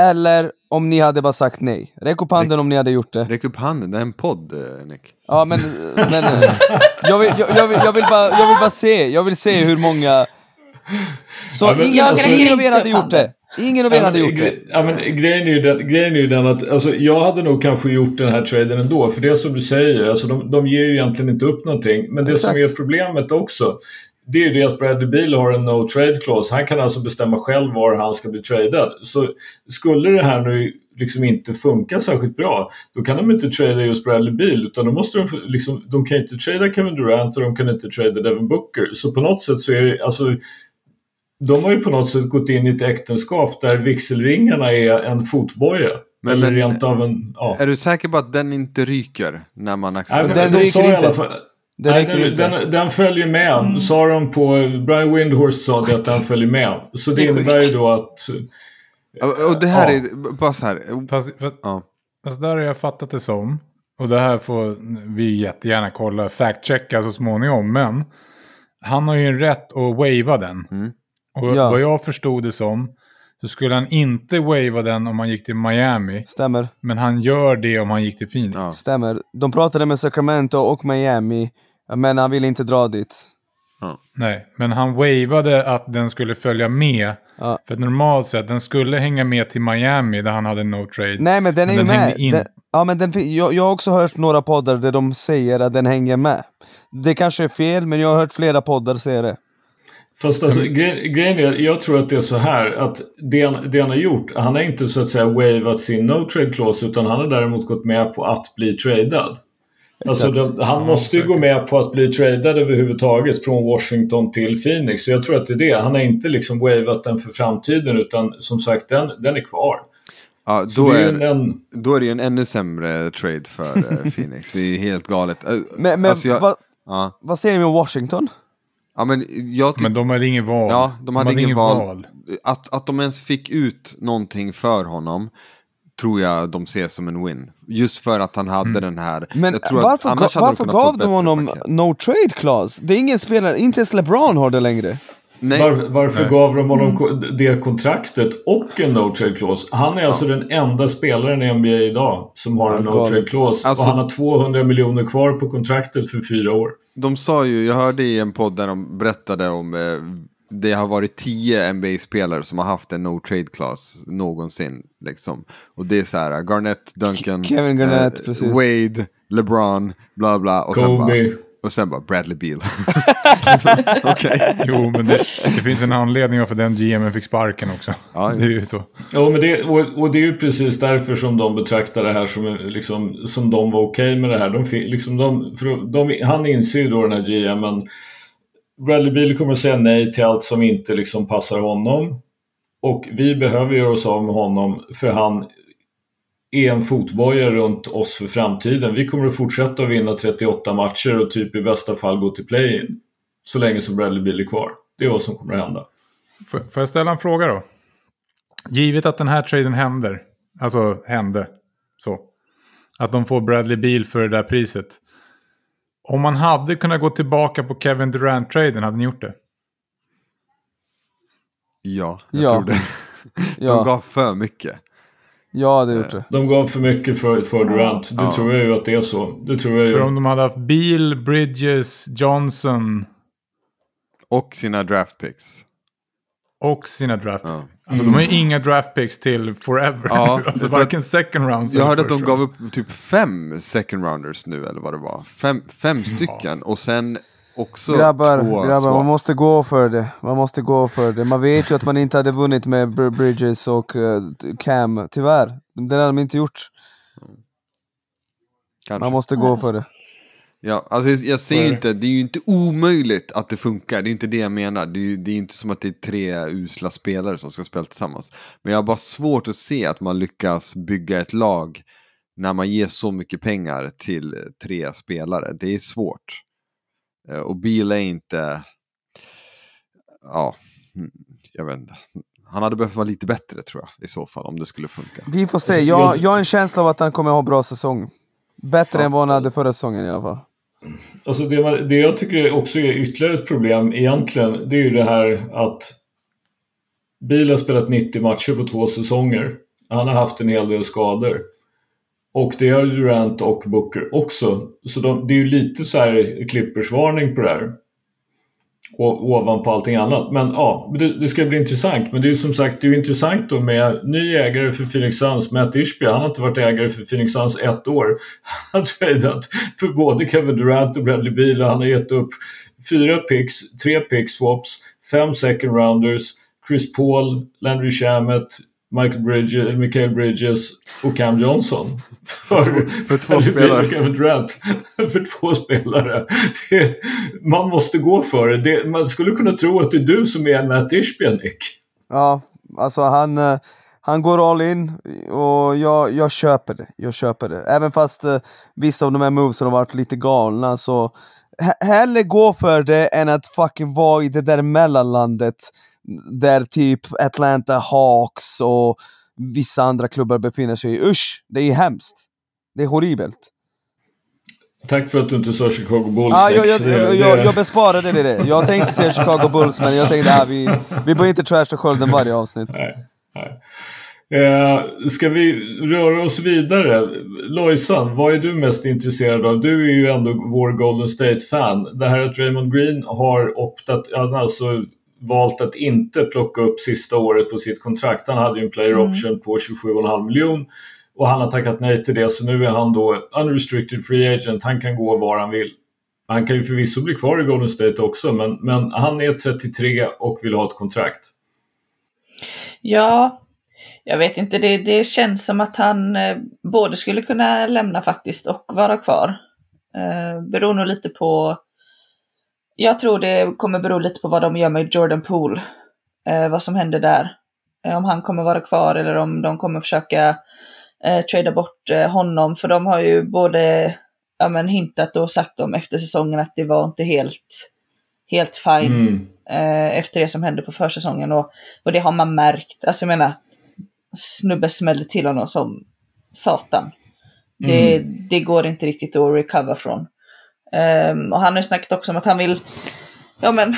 [SPEAKER 3] Eller om ni hade bara sagt nej. Räck upp handen om ni hade gjort det.
[SPEAKER 2] Räck upp handen, det är en podd eh, Nick.
[SPEAKER 3] Ja men, men eh, jag, vill, jag, jag, vill, jag, vill bara, jag vill bara se, jag vill se hur många... Så
[SPEAKER 1] Ja, men-
[SPEAKER 3] ingen,
[SPEAKER 1] alltså-
[SPEAKER 3] ingen av er hade gjort det. Ingen av er hade gjort det.
[SPEAKER 1] ja, men, grejen, är ju den, grejen är ju den att alltså, jag hade nog kanske gjort den här traden ändå. För det som du säger, alltså, de, de ger ju egentligen inte upp någonting. Men det som
[SPEAKER 3] Exakt.
[SPEAKER 1] är problemet också, det är ju det att Bradley Beal har en no trade clause. Han kan alltså bestämma själv var han ska bli tradad. Så skulle det här nu liksom inte funka särskilt bra, då kan de inte trada just Bradley Beal. Utan då måste de, liksom, de kan inte trada Kevin Durant och de kan inte trada Devin Booker. Så på något sätt så är det, alltså de har ju på något sätt gått in i ett äktenskap där vigselringarna är en fotboja.
[SPEAKER 2] Men-
[SPEAKER 1] eller
[SPEAKER 2] men-
[SPEAKER 1] rent av en... Ja.
[SPEAKER 2] Är du säker på att den inte ryker när man
[SPEAKER 1] Nej,
[SPEAKER 2] accepterar?
[SPEAKER 1] men
[SPEAKER 3] Den
[SPEAKER 1] de
[SPEAKER 3] ryker inte.
[SPEAKER 1] alla fall-
[SPEAKER 3] Den
[SPEAKER 1] Nej, den,
[SPEAKER 3] inte.
[SPEAKER 1] den, den följer med. Sa de på... Brian Windhorst sa det att den följer med. Så det,
[SPEAKER 3] Det är
[SPEAKER 1] innebär ju då att...
[SPEAKER 2] Och- Och det här
[SPEAKER 1] Ja.
[SPEAKER 2] är bara så här.
[SPEAKER 5] Fast, fast,
[SPEAKER 2] Ja.
[SPEAKER 5] fast där har jag fattat det som. Och det här får vi jättegärna kolla, fact-checka så småningom. Men han har ju en rätt att wava den.
[SPEAKER 2] Mm.
[SPEAKER 5] Och
[SPEAKER 3] Ja.
[SPEAKER 5] vad jag förstod det som så skulle han inte wava den om han gick till Miami.
[SPEAKER 3] Stämmer,
[SPEAKER 5] Men han gör det om han gick till Phoenix.
[SPEAKER 2] Ja.
[SPEAKER 3] stämmer. De pratade med Sacramento och Miami, men han ville inte dra dit.
[SPEAKER 5] Nej, men han wavade att den skulle följa med.
[SPEAKER 3] Ja.
[SPEAKER 5] För att normalt sett, den skulle hänga med till Miami där han hade no trade.
[SPEAKER 3] Nej men den är
[SPEAKER 5] Men
[SPEAKER 3] ju
[SPEAKER 5] den
[SPEAKER 3] med. Den, ja, men den, jag, jag har också hört några poddar där de säger att den hänger med. Det kanske är fel, men jag har hört flera poddar säga det.
[SPEAKER 1] Fast alltså, gre- grejen är, jag tror att det är så här att det han, det han har gjort, han har inte så att säga wavat sin no trade clause utan han har däremot gått med på att bli tradad. Alltså de, han måste ju gå med på att bli tradad överhuvudtaget från Washington till Phoenix. Så jag tror att det är det. Han har inte liksom wavat den för framtiden utan som sagt den, den är kvar.
[SPEAKER 2] Ja, då,
[SPEAKER 1] är
[SPEAKER 2] är,
[SPEAKER 1] en,
[SPEAKER 2] då är det ju en ännu sämre trade för eh, Phoenix. Det är ju helt galet. Eh,
[SPEAKER 3] Men, men
[SPEAKER 2] alltså jag-
[SPEAKER 3] vad,
[SPEAKER 2] ja.
[SPEAKER 3] vad säger ni om Washington?
[SPEAKER 2] Ja, men jag.
[SPEAKER 5] Men de hade ingen val.
[SPEAKER 2] Ja, de hade ingen val. Att, att de ens fick ut någonting för honom tror jag de ser som en win. Just för att han hade den här...
[SPEAKER 3] Men
[SPEAKER 2] jag tror att
[SPEAKER 3] varför, ga,
[SPEAKER 2] hade
[SPEAKER 3] varför gav de honom
[SPEAKER 2] paket.
[SPEAKER 3] no trade clause? Det är ingen spelare, inte ens LeBron har det längre.
[SPEAKER 2] Nej,
[SPEAKER 1] var, varför
[SPEAKER 5] Nej.
[SPEAKER 1] gav de honom ko- det kontraktet och en no trade clause? Han är alltså den enda spelaren i NBA idag som har en
[SPEAKER 3] Ja,
[SPEAKER 1] no trade clause.
[SPEAKER 2] Alltså-
[SPEAKER 1] och han har 200 miljoner kvar på kontraktet för fyra år.
[SPEAKER 2] de sa ju, jag hörde i en podd där de berättade om eh, det har varit tio NBA-spelare som har haft en no trade clause någonsin. Liksom. Och det är så här, Garnett, Duncan, eh,
[SPEAKER 3] Kevin Garnett, precis.
[SPEAKER 2] Wade, LeBron, bla bla. Och sen bara,
[SPEAKER 1] Kobe.
[SPEAKER 2] Och sen bara Bradley Beal. Okej.
[SPEAKER 5] Jo, men det, det finns en anledning varför den GMen fick sparken också.
[SPEAKER 2] Ja,
[SPEAKER 5] det är ju så.
[SPEAKER 1] Ja, men det, och, och det är ju precis därför som de betraktar det här som, liksom, som de var okej med det här. De, liksom de, för de, han inser ju då den här GMen. Bradley Beal kommer att säga nej till allt som inte liksom passar honom. Och vi behöver göra oss av med honom för han är en fotboja runt oss för framtiden. Vi kommer att fortsätta vinna 38 matcher och typ i bästa fall gå till play-in. Så länge som Bradley Beal är kvar. Det är vad som kommer att hända.
[SPEAKER 5] Får, får jag ställa en fråga då? Givet att den här traden händer, alltså hände, så. Att de får Bradley Beal för det där priset. Om man hade kunnat gå tillbaka på Kevin Durant-traden, hade ni gjort det?
[SPEAKER 2] Ja, jag
[SPEAKER 3] Ja.
[SPEAKER 2] tror det. De
[SPEAKER 3] Ja,
[SPEAKER 2] gav för mycket.
[SPEAKER 3] Ja det gjort det.
[SPEAKER 1] De gav för mycket för, för Durant. Det
[SPEAKER 2] Ja.
[SPEAKER 1] tror jag ju att det är så. Det tror jag ju.
[SPEAKER 5] För om de hade haft Beal, Bridges, Johnson
[SPEAKER 2] Och sina draft picks.
[SPEAKER 5] och sina draft
[SPEAKER 2] Ja.
[SPEAKER 5] Alltså de har ju inga draft picks till forever.
[SPEAKER 2] Ja,
[SPEAKER 5] alltså
[SPEAKER 2] för att-
[SPEAKER 5] varken second rounds
[SPEAKER 2] Jag hörde att de gav upp typ fem second rounders nu eller vad det var. Fem, fem stycken och sen också
[SPEAKER 3] Grabbar,
[SPEAKER 2] två
[SPEAKER 3] grabbar man måste gå för det. Man måste gå för det. Man vet ju att man inte hade vunnit med Br- Bridges och eh, Cam, tyvärr. Det hade de inte gjort.
[SPEAKER 2] Kanske.
[SPEAKER 3] Man måste gå för det.
[SPEAKER 2] Ja, alltså jag,
[SPEAKER 1] är det?
[SPEAKER 2] inte, det är ju inte omöjligt att det funkar, det är inte det jag menar. Det är ju det är inte som att det är tre usla spelare som ska spela tillsammans. Men jag har bara svårt att se att man lyckas bygga ett lag när man ger så mycket pengar till tre spelare. Det är svårt. Eh, Och Beal är inte, ja, mm, jag vet inte. Han hade behövt vara lite bättre tror jag i så fall om det skulle funka.
[SPEAKER 3] Vi får se.
[SPEAKER 1] Alltså,
[SPEAKER 3] Jag,
[SPEAKER 1] jag-
[SPEAKER 3] har en känsla av att han kommer ha en bra säsong. Bättre
[SPEAKER 2] Ja.
[SPEAKER 3] än vad han hade förra säsongen i alla fall.
[SPEAKER 1] Alltså det, man, det jag tycker också är ytterligare ett problem egentligen, det är ju det här att Bil har spelat 90 matcher på två säsonger. Han har haft en hel del skador. Och det har Durant och Booker också. Så de, det är ju lite så här klippersvarning på det här. Och, ovanpå allting annat. Men ja, det, det ska bli intressant. Men det är ju som sagt det är ju intressant då med ny ägare för Phoenix Suns, Matt Ishby. Han har inte varit ägare för Phoenix Suns ett år. Han har tradat för både Kevin Durant och Bradley Beal och han har gett upp fyra picks, tre pick swaps, fem second rounders, Chris Paul, Landry Shamet, Michael Bridges, Michael Bridges och Cam Johnson. För,
[SPEAKER 2] för två spelare.
[SPEAKER 1] Durant. för två spelare. Det, man måste gå för det. det. Man skulle kunna tro att det är du som är Matt Ishbia.
[SPEAKER 3] Ja, alltså han, eh, han går all in och jag, jag köper det. Jag köper det. Även fast eh, vissa av de här movesen har varit lite galna så he- hellre gå för det än att fucking vara i det där mellanlandet där typ Atlanta Hawks och vissa andra klubbar befinner sig i. Usch, det är hemskt. Det är horribelt.
[SPEAKER 1] Tack för att du inte sa Chicago Bulls.
[SPEAKER 3] Ah, jag, jag, jag, jag, besparade det, det. Jag tänkte säga Chicago Bulls men jag tänkte att vi, vi behöver inte trasha skölden varje avsnitt.
[SPEAKER 1] Nej, nej. Eh, ska vi röra oss vidare? Lojsan, vad är du mest intresserad av? Du är ju ändå vår Golden State-fan. Det här att Raymond Green har optat, alltså valt att inte plocka upp sista året på sitt kontrakt. Han hade ju en player
[SPEAKER 4] Mm.
[SPEAKER 1] option på 27,5 miljon och han har tackat nej till det så nu är han då unrestricted free agent. Han kan gå var han vill. Han kan ju förvisso bli kvar i Golden State också men, men han är 33 och vill ha ett kontrakt.
[SPEAKER 4] Ja, jag vet inte. Det, det känns som att han eh, både skulle kunna lämna faktiskt och vara kvar. Eh, beror nog lite på... Jag tror det kommer bero lite på vad de gör med Jordan Poole. Eh, vad som händer där. eh, om han kommer vara kvar eller om de kommer försöka eh, trada bort eh, honom. För de har ju både ja, men, hintat och sagt om efter säsongen att det var inte helt, helt fine
[SPEAKER 1] Mm.
[SPEAKER 4] eh, efter det som hände på försäsongen. Och, och det har man märkt. Alltså jag menar, snubbe smällde till honom som satan. Det, det går inte riktigt att recover från. Ehm, och han har ju snackat också om att han vill ja, men,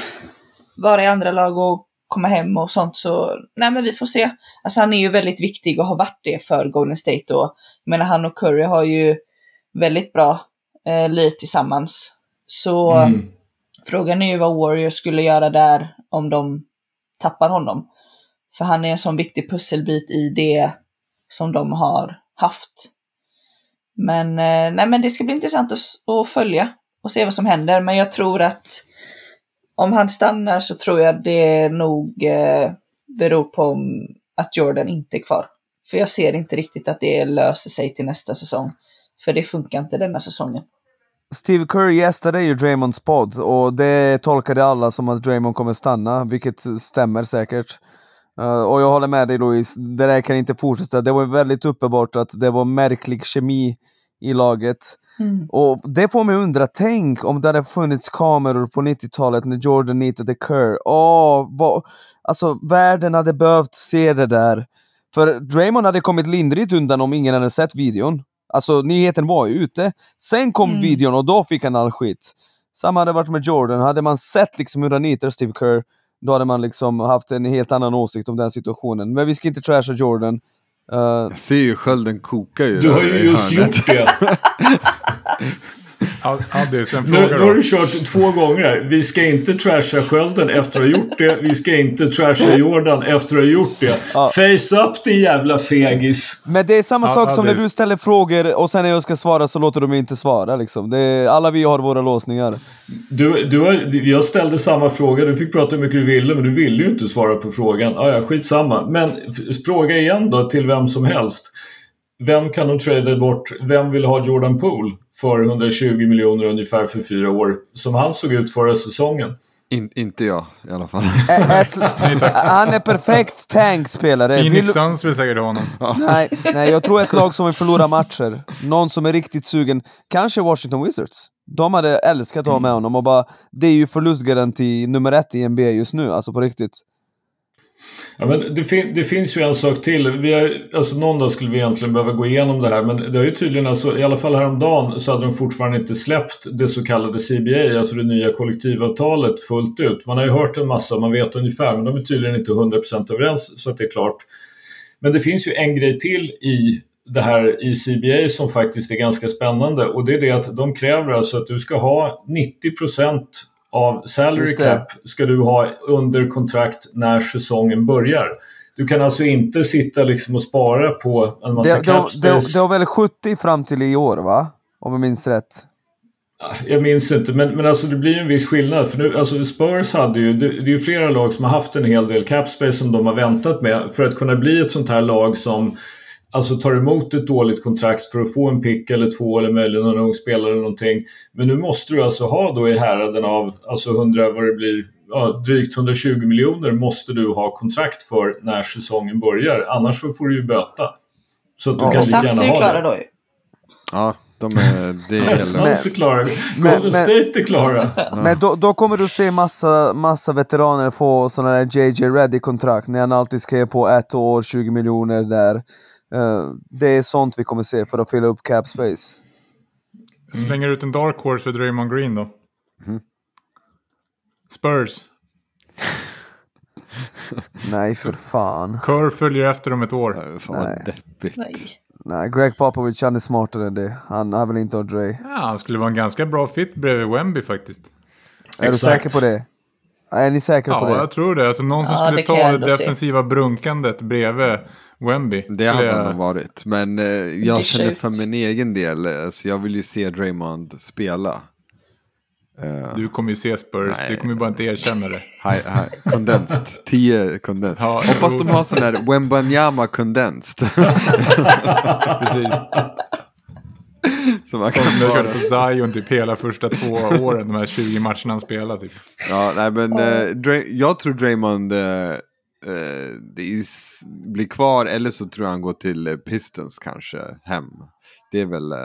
[SPEAKER 4] vara i andra lag och komma hem och sånt. Så nej, men vi får se. Alltså han är ju väldigt viktig och har varit det för Golden State. Och, jag menar, han och Curry har ju väldigt bra eh, lir tillsammans. Så
[SPEAKER 1] Mm.
[SPEAKER 4] frågan är ju vad Warriors skulle göra där om de tappar honom. För han är en sån viktig pusselbit i det som de har haft. Men, eh, nej, men det ska bli intressant att, att följa och se vad som händer. Men jag tror att om han stannar så tror jag det nog eh, beror på att Jordan inte är kvar. För jag ser inte riktigt att det löser sig till nästa säsong. För det funkar inte denna säsongen.
[SPEAKER 3] Steve Kerr gästade ju Draymonds podd och det tolkade alla som att Draymond kommer stanna, vilket stämmer säkert. Uh, och jag håller med dig Louise, det där kan inte fortsätta. Det var väldigt uppenbart att det var märklig kemi i laget. Och det får mig undra, tänk om det hade funnits kameror på 90-talet när Jordan nitade Kerr. Åh, vad, alltså världen hade behövt se det där. För Draymond hade kommit lindrigt undan om ingen hade sett videon. Alltså nyheten var ju ute. Sen kom
[SPEAKER 4] Mm.
[SPEAKER 3] videon och då fick han all skit. Samma hade varit med Jordan. Hade man sett liksom hur han nitar Steve Kerr, då hade man liksom haft en helt annan åsikt om den situationen. Men vi ska inte trasha Jordan. Eh,
[SPEAKER 2] Jag ser ju skölden koka ju.
[SPEAKER 1] Du har ju just
[SPEAKER 2] hörnet.
[SPEAKER 1] gjort det.
[SPEAKER 5] Addis, en
[SPEAKER 1] Nu,
[SPEAKER 5] fråga
[SPEAKER 1] nu har
[SPEAKER 5] då.
[SPEAKER 1] du kört två gånger. Vi ska inte trasha skölden efter att ha gjort det. Vi ska inte trasha Jordan efter att ha gjort det.
[SPEAKER 3] Ja.
[SPEAKER 1] Face up din jävla fegis.
[SPEAKER 3] Men det är samma sak
[SPEAKER 5] ja,
[SPEAKER 3] som när
[SPEAKER 5] är-
[SPEAKER 3] du ställer frågor och sen när jag ska svara så låter de inte svara liksom. Det är, alla vi har våra låsningar.
[SPEAKER 1] Du, du har, jag ställde samma fråga. Du fick prata hur mycket du ville, men du ville ju inte svara på frågan. Ah, ja, skitsamma. Men fråga igen då till vem som helst. Vem kan de trada bort? Vem vill ha Jordan Poole för 120 miljoner ungefär för fyra år? Som han såg ut förra säsongen.
[SPEAKER 2] In, inte jag i alla fall.
[SPEAKER 3] Han är perfekt tankspelare.
[SPEAKER 5] Phoenix Suns vill säkert ha honom.
[SPEAKER 3] Nej, nej, jag tror ett lag som vill förlora matcher. Någon som är riktigt sugen. Kanske Washington Wizards. De hade älskat att ha med honom och bara, det är ju förlustgaranti nummer ett i NBA just nu, alltså på riktigt.
[SPEAKER 1] Ja, men det, fin- det finns ju en sak till. Vi har, alltså någon dag skulle vi egentligen behöva gå igenom det här men det har ju tydligen, alltså, i alla fall häromdagen så hade de fortfarande inte släppt det så kallade CBA, alltså det nya kollektivavtalet fullt ut. Man har ju hört en massa, man vet ungefär men de är tydligen inte 100% överens så att det är klart. Men det finns ju en grej till i det här i CBA som faktiskt är ganska spännande och det är det att de kräver alltså att du ska ha 90% av salary
[SPEAKER 3] det.
[SPEAKER 1] cap ska du ha under kontrakt när säsongen börjar. Du kan alltså inte sitta liksom och spara på en massa
[SPEAKER 3] Det, det,
[SPEAKER 1] cap
[SPEAKER 3] det,
[SPEAKER 1] space.
[SPEAKER 3] det var väl 70 fram till i år va? Om jag minns rätt.
[SPEAKER 1] Jag minns inte, men, men alltså det blir ju en viss skillnad. För nu, alltså Spurs hade ju, det, det är ju flera lag som har haft en hel del cap space som de har väntat med. För att kunna bli ett sånt här lag som alltså tar emot ett dåligt kontrakt för att få en pick eller två eller möjligen en ung spelare eller någonting. Men nu måste du alltså ha då i häraden av alltså 100, vad det blir, ja, drygt 120 miljoner måste du ha kontrakt för när säsongen börjar. Annars så får du ju böta. Så att du
[SPEAKER 3] Ja,
[SPEAKER 1] kan lika gärna ha
[SPEAKER 4] klara
[SPEAKER 1] det.
[SPEAKER 4] då ju.
[SPEAKER 2] Ja, de är, det
[SPEAKER 1] Suns är klara.
[SPEAKER 3] Men-
[SPEAKER 1] Golden
[SPEAKER 3] men-
[SPEAKER 1] State är klara.
[SPEAKER 3] Men då, då kommer du se massa, massa veteraner få sådana där JJ Reddy-kontrakt, när han alltid skrev på ett år, 20 miljoner där. Eh, det är sånt vi kommer se för att fylla upp cap space.
[SPEAKER 5] Jag slänger ut en dark horse för Draymond Green då. Spurs.
[SPEAKER 3] Nej, för fan.
[SPEAKER 5] Kerr följer efter om ett år.
[SPEAKER 2] Ja, Fan vad
[SPEAKER 3] Nej.
[SPEAKER 2] deppigt.
[SPEAKER 4] Nej.
[SPEAKER 3] Nej, Greg Popovich han är smartare än det. Han är väl inte ha Dre.
[SPEAKER 5] Ja, han skulle vara en ganska bra fit bredvid Wemby faktiskt.
[SPEAKER 3] Är du
[SPEAKER 1] Exakt.
[SPEAKER 3] säker på det? Är ni säkra på
[SPEAKER 5] Ja,
[SPEAKER 3] det?
[SPEAKER 5] jag tror det. Alltså någon som
[SPEAKER 4] Ja,
[SPEAKER 5] skulle ta det
[SPEAKER 4] ändå se.
[SPEAKER 5] defensiva brunkandet bredvid Wemby.
[SPEAKER 2] Det hade han nog varit. Men eh, jag känner
[SPEAKER 4] ut.
[SPEAKER 2] för min egen del, alltså, jag vill ju se Draymond spela. Uh,
[SPEAKER 5] Du kommer ju se Spurs,
[SPEAKER 2] Nej.
[SPEAKER 5] du kommer ju bara inte erkänna det.
[SPEAKER 2] Condensed. 10 condensed.
[SPEAKER 5] Ja,
[SPEAKER 2] Hoppas
[SPEAKER 5] jo.
[SPEAKER 2] de har sån där Wembanyama condensed.
[SPEAKER 5] Precis.
[SPEAKER 2] Man kan
[SPEAKER 5] Jag körde på Zion typ hela första två åren, de här 20 matcherna han spelade. Typ.
[SPEAKER 2] Ja, nej men eh, jag tror Draymond, eh, eh, det är, blir kvar eller så tror jag han går till eh, Pistons kanske hem. Det är väl, eh,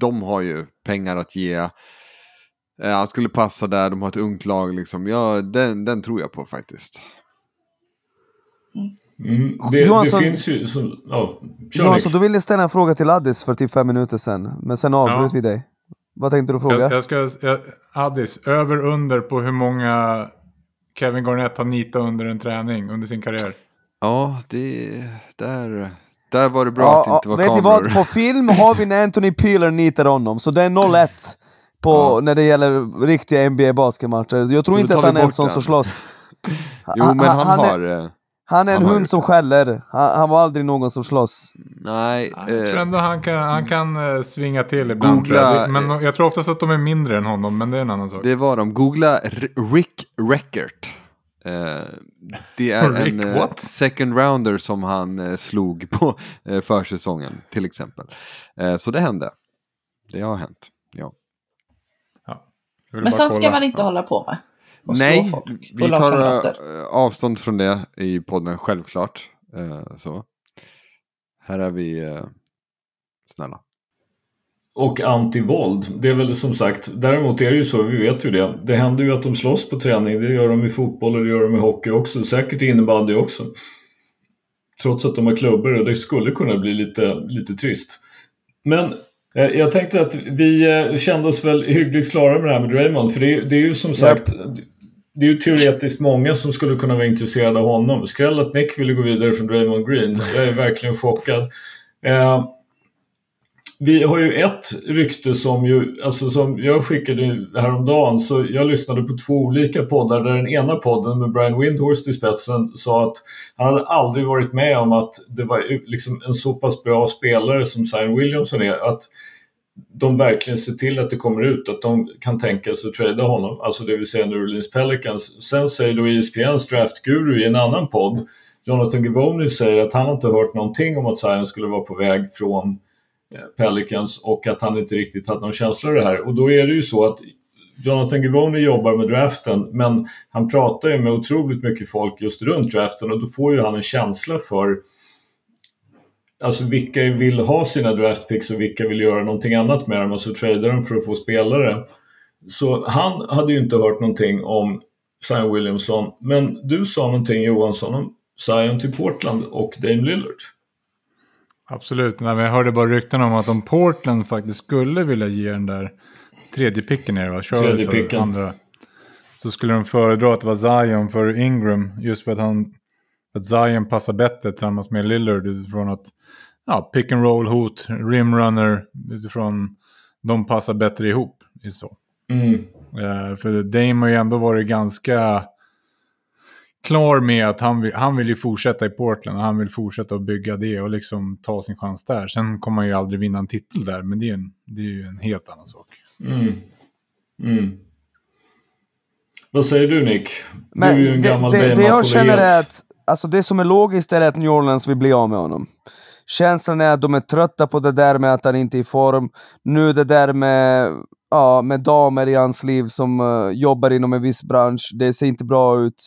[SPEAKER 2] de har ju pengar att ge. Eh, han skulle passa där, de har ett ungt lag liksom. Ja, den, den tror jag på faktiskt.
[SPEAKER 1] Mm, det,
[SPEAKER 3] Johansson-
[SPEAKER 1] det finns ju... Som, ja,
[SPEAKER 3] Johansson, du ville ställa en fråga till Addis för typ fem minuter sedan. Men sen avbröt
[SPEAKER 5] Ja.
[SPEAKER 3] vi dig. Vad tänkte du fråga?
[SPEAKER 5] Jag, jag ska, jag, Addis, över under på hur många Kevin Garnett har nitat under en träning under sin karriär.
[SPEAKER 2] Ja, det, där, där var det bra
[SPEAKER 3] Ja,
[SPEAKER 2] att det inte var
[SPEAKER 3] vet ni
[SPEAKER 2] kameror.
[SPEAKER 3] vad? På film har vi när Anthony Peeler nitar honom, så det är 0-1 på, när det gäller riktiga NBA-basketmatcher. Jag tror
[SPEAKER 2] Så
[SPEAKER 3] inte att han är en sån som slåss.
[SPEAKER 2] Jo, men han,
[SPEAKER 3] han
[SPEAKER 2] har...
[SPEAKER 3] Är,
[SPEAKER 2] eh,
[SPEAKER 3] han är en
[SPEAKER 2] han
[SPEAKER 3] hund som skäller. Han, han var aldrig någon som slåss.
[SPEAKER 2] Nej,
[SPEAKER 5] Jag tror
[SPEAKER 2] eh,
[SPEAKER 5] ändå han kan, han kan eh, svinga till ibland.
[SPEAKER 2] Googla,
[SPEAKER 5] tror Men jag tror oftast att de är mindre än honom, men det är en annan sak.
[SPEAKER 2] det var de. Googla Rick Reckert. Eh, det är
[SPEAKER 5] Rick
[SPEAKER 2] en eh,
[SPEAKER 5] what?
[SPEAKER 2] second rounder som han eh, slog på eh, försäsongen till exempel. Eh, så det hände. Det har hänt. Ja.
[SPEAKER 5] Vill
[SPEAKER 4] Men sånt ska
[SPEAKER 5] kolla.
[SPEAKER 4] man inte hålla på med. Och slå
[SPEAKER 2] Nej,
[SPEAKER 4] folk
[SPEAKER 2] vi
[SPEAKER 4] och
[SPEAKER 2] tar eh, avstånd från det i podden, självklart. Eh, så. Här är vi eh, snälla.
[SPEAKER 1] Och antivåld. Det är väl som sagt, däremot är det ju så, vi vet ju det. Det händer ju att de slåss på träning. Det gör de i fotboll och det gör de i hockey också. Säkert i innebandy också. Trots att de har klubbor och det skulle kunna bli lite, lite trist. Men eh, jag tänkte att vi eh, kände oss väl hyggligt klara med det här med Draymond. För det, det är ju som sagt, det är ju teoretiskt många som skulle kunna vara intresserade av honom. Skräll att Nick ville gå vidare från Draymond Green. Jag är verkligen chockad. Eh, vi har ju ett rykte som ju, alltså som jag skickade häromdagen, så jag lyssnade på två olika poddar där den ena podden med Brian Windhorst i spetsen sa att han hade aldrig varit med om att det var liksom en så pass bra spelare som Zion Williamson är, att de verkligen ser till att det kommer ut, att de kan tänka sig att trada honom, alltså det vill säga New Orleans Pelicans. Sen säger då ESPNs draftguru i en annan podd, Jonathan Givoni, säger att han inte hört någonting om att Zion skulle vara på väg från eh, Pelicans och att han inte riktigt hade någon känsla av det här. Och då är det ju så att Jonathan Givoni jobbar med draften men han pratar ju med otroligt mycket folk just runt draften och då får ju han en känsla för alltså vilka vill ha sina draftpicks och vilka vill göra någonting annat med dem, alltså trada dem för att få spelare. Så han hade ju inte hört någonting om Zion Williamson, men du sa någonting Johansson om Zion till Portland och Dame Lillard.
[SPEAKER 5] Absolut, Nej, men jag hörde bara rykten om att om Portland faktiskt skulle vilja ge den där tredje picken är det va? Charlotte
[SPEAKER 1] Tredje picken.
[SPEAKER 5] Andra, så skulle de föredra att det var Zion för Ingram. Just för att, han, att Zion passar bättre tillsammans med Lillard utifrån att ja, pick and roll hot, rimrunner utifrån de passar bättre ihop. i Så.
[SPEAKER 1] Mm.
[SPEAKER 5] Eh, för Dame har ju ändå varit ganska klar med att han vill, han vill ju fortsätta i Portland och han vill fortsätta att bygga det och liksom ta sin chans där. Sen kommer han ju aldrig vinna en titel där, men det är ju en, det är ju en helt annan sak.
[SPEAKER 1] Mm. Mm. Vad säger du Nick?
[SPEAKER 3] Men
[SPEAKER 1] du är ju en
[SPEAKER 3] det,
[SPEAKER 1] gammal
[SPEAKER 3] det, det jag känner är att, alltså det som är logiskt är att New Orleans vill bli av med honom. Känslan är att de är trötta på det där med att han inte är i form. Nu det där med, ja, med damer i hans liv som uh, jobbar inom en viss bransch, det ser inte bra ut.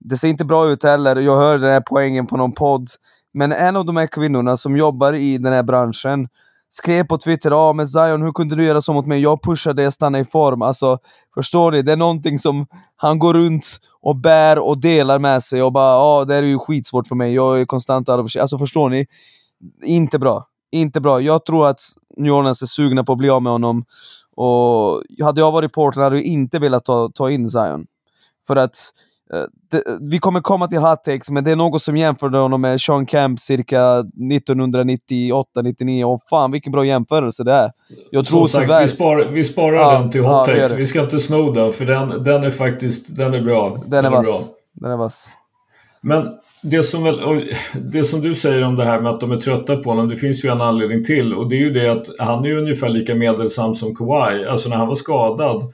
[SPEAKER 3] Det ser inte bra ut heller. Jag hörde den här poängen på någon podd. Men en av de här kvinnorna som jobbar i den här branschen skrev på Twitter 'Ah men Zion hur kunde du göra så mot mig? Jag pushade, att stanna i form. Alltså, förstår ni? Det är någonting som han går runt och bär och delar med sig och bara 'Ah, det här är ju skitsvårt för mig, jag är konstant out of. Alltså förstår ni? Inte bra. Inte bra. Jag tror att New Orleans är sugna på att bli av med honom. Och hade jag varit Portland hade jag inte velat ta, ta in Zion. För att vi kommer komma till hot takes, men det är något som jämförde honom med Sean Camp cirka 1998-99. Och fan vilken bra jämförelse det är. Jag tror
[SPEAKER 1] Som sagt,
[SPEAKER 3] tyvärr...
[SPEAKER 1] vi, spar, vi sparar
[SPEAKER 3] Ja,
[SPEAKER 1] den till
[SPEAKER 3] ja,
[SPEAKER 1] hot
[SPEAKER 3] gör
[SPEAKER 1] takes. Vi ska inte sno den för den, den är faktiskt den är bra.
[SPEAKER 3] Den är
[SPEAKER 1] bra.
[SPEAKER 3] vass. Den är vass.
[SPEAKER 1] Men det som, väl, det som du säger om det här med att de är trötta på honom, det finns ju en anledning till. Och det är ju det att han är ju ungefär lika medelsam som Kawhi. Alltså när han var skadad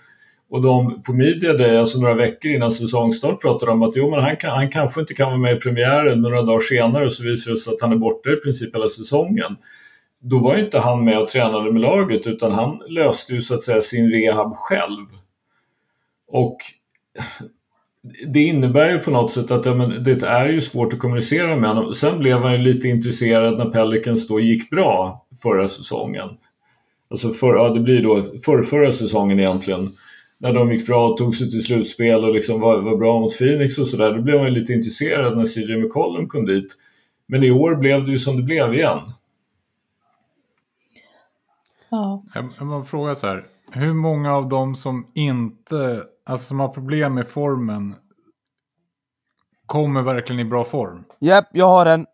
[SPEAKER 1] och de på Media Day, alltså några veckor innan säsongstart, pratade om att jo, men han, kan, han kanske inte kan vara med i premiären, men några dagar senare så visar det sig att han är borta i princip hela säsongen. Då var ju inte han med och tränade med laget, utan han löste ju så att säga sin rehab själv. Och det innebär ju på något sätt att ja, men, det är ju svårt att kommunicera med honom. Sen blev han ju lite intresserad när Pelicans då gick bra förra säsongen. Alltså för, ja, det blir då för, förra säsongen egentligen. När de gick bra och tog sig till slutspel och liksom var, var bra mot Phoenix och sådär. Då blev man ju lite intresserad när CJ McCollum kom dit. Men i år blev det ju som det blev igen.
[SPEAKER 4] Ja.
[SPEAKER 5] Jag, jag måste fråga så här. Hur många av dem som inte, alltså som har problem med formen, kommer verkligen i bra form?
[SPEAKER 3] Japp, jag har en.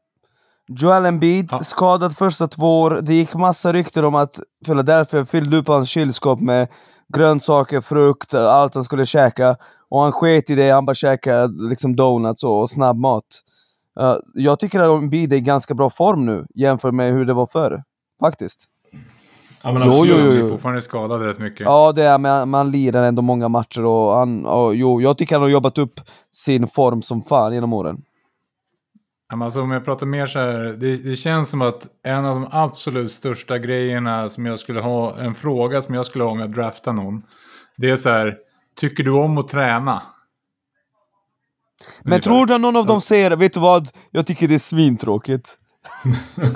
[SPEAKER 3] Joel Embiid,
[SPEAKER 5] Ja.
[SPEAKER 3] skadad första två år. Det gick massa rykten om att Philadelphia fyllde upp hans kylskåp med grönsaker, frukt, allt han skulle käka. Och han sket i det, han bara käkade liksom donuts och snabbmat. Uh, jag tycker att Embiid är i ganska bra form nu, jämfört med hur det var förr. Faktiskt.
[SPEAKER 1] Ja, men
[SPEAKER 3] Jo,
[SPEAKER 1] absolut.
[SPEAKER 3] jo,
[SPEAKER 5] Han
[SPEAKER 3] jo.
[SPEAKER 5] är fortfarande skadad rätt mycket.
[SPEAKER 3] Ja, det är, men man lirar ändå många matcher och han, och, jo, jag tycker han har jobbat upp sin form som fan genom åren.
[SPEAKER 5] Alltså, om jag pratar mer så här, det, det känns som att en av de absolut största grejerna som jag skulle ha, en fråga som jag skulle ha om jag draftar någon. Det är så här, tycker du om att träna?
[SPEAKER 3] Men
[SPEAKER 5] Ungefär.
[SPEAKER 3] tror du att någon av dem säger, vet du vad? Jag tycker det är svintråkigt.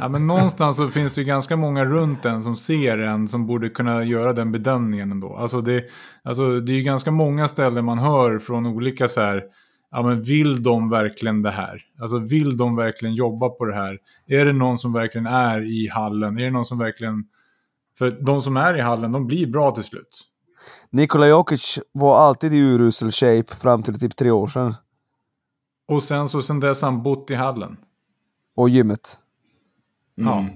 [SPEAKER 5] Ja, men någonstans så finns det ju ganska många runt en som ser en som borde kunna göra den bedömningen ändå. Alltså det, alltså det är ju ganska många ställen man hör från olika så här, ja men vill de verkligen det här? Alltså vill de verkligen jobba på det här? Är det någon som verkligen är i hallen? Är det någon som verkligen... För de som är i hallen, de blir bra till slut.
[SPEAKER 3] Nikola Jokic var alltid i urusel shape fram till typ tre år sedan.
[SPEAKER 5] Och sen så sen dess har han bott i hallen.
[SPEAKER 3] Och gymmet.
[SPEAKER 5] Ja.
[SPEAKER 1] Mm.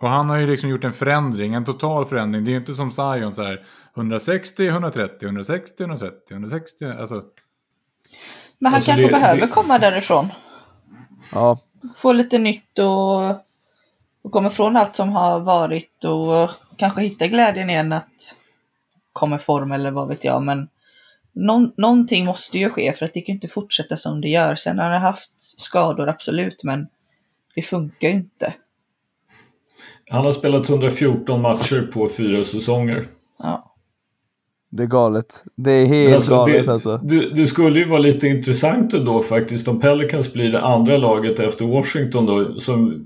[SPEAKER 5] Och han har ju liksom gjort en förändring, en total förändring. Det är ju inte som Zion så här 160, 130, 160, 130, 160. Alltså,
[SPEAKER 4] Men han
[SPEAKER 1] Alltså,
[SPEAKER 4] kanske
[SPEAKER 1] det-
[SPEAKER 4] behöver
[SPEAKER 1] det-
[SPEAKER 4] komma därifrån.
[SPEAKER 3] Ja.
[SPEAKER 4] Få lite nytt och, och komma ifrån allt som har varit och kanske hitta glädjen igen att komma i form eller vad vet jag. Men någon, någonting måste ju ske för att det kan ju inte fortsätta som det gör. Sen har han haft skador, absolut, men det funkar ju inte.
[SPEAKER 1] Han har spelat 114 matcher på fyra säsonger.
[SPEAKER 4] Ja.
[SPEAKER 3] Det är galet. Det är helt
[SPEAKER 1] alltså,
[SPEAKER 3] galet
[SPEAKER 1] det,
[SPEAKER 3] alltså.
[SPEAKER 1] det, det skulle ju vara lite intressant ändå faktiskt om Pelicans blir det andra laget efter Washington då som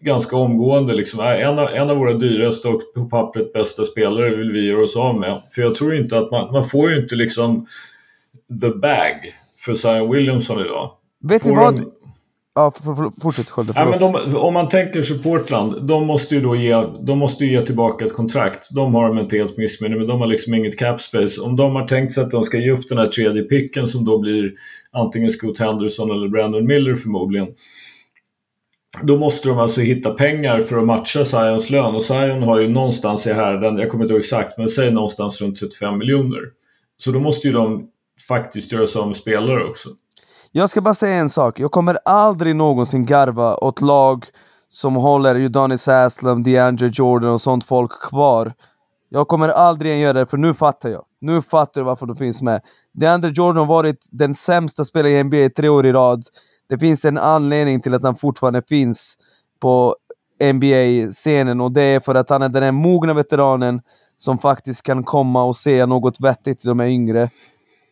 [SPEAKER 1] ganska omgående liksom är en av, en av våra dyraste och på pappret bästa spelare vill vi göra oss av med. För jag tror inte att man, man får ju inte liksom the bag för Zion Williamson idag.
[SPEAKER 3] Vet ni
[SPEAKER 1] Får
[SPEAKER 3] vad?
[SPEAKER 1] de-
[SPEAKER 3] Ja, för, för, fortsätt Skölde,
[SPEAKER 1] Ja,
[SPEAKER 3] förlåt.
[SPEAKER 1] men de, om man tänker sig Portland, de måste ju då ge, de måste ju ge tillbaka ett kontrakt. De har de inte helt missminner, men de har liksom inget cap space. Om de har tänkt sig att de ska ge upp den här tredje picken som då blir antingen Scoot Henderson eller Brandon Miller förmodligen. Då måste de alltså hitta pengar för att matcha Zions lön och Zion har ju någonstans i härden, jag kommer inte ihåg exakt, men säg någonstans runt 35 miljoner. Så då måste ju de faktiskt göra sig av med spelare också.
[SPEAKER 3] Jag ska bara säga en sak. Jag kommer aldrig någonsin garva åt lag som håller Udonis Haslam, DeAndre Jordan och sånt folk kvar. Jag kommer aldrig göra det, för nu fattar jag. Nu fattar jag varför de finns med. DeAndre Jordan har varit den sämsta spelaren i NBA tre år i rad. Det finns en anledning till att han fortfarande finns på NBA-scenen och det är för att han är den här mogna veteranen som faktiskt kan komma och säga något vettigt till de här yngre.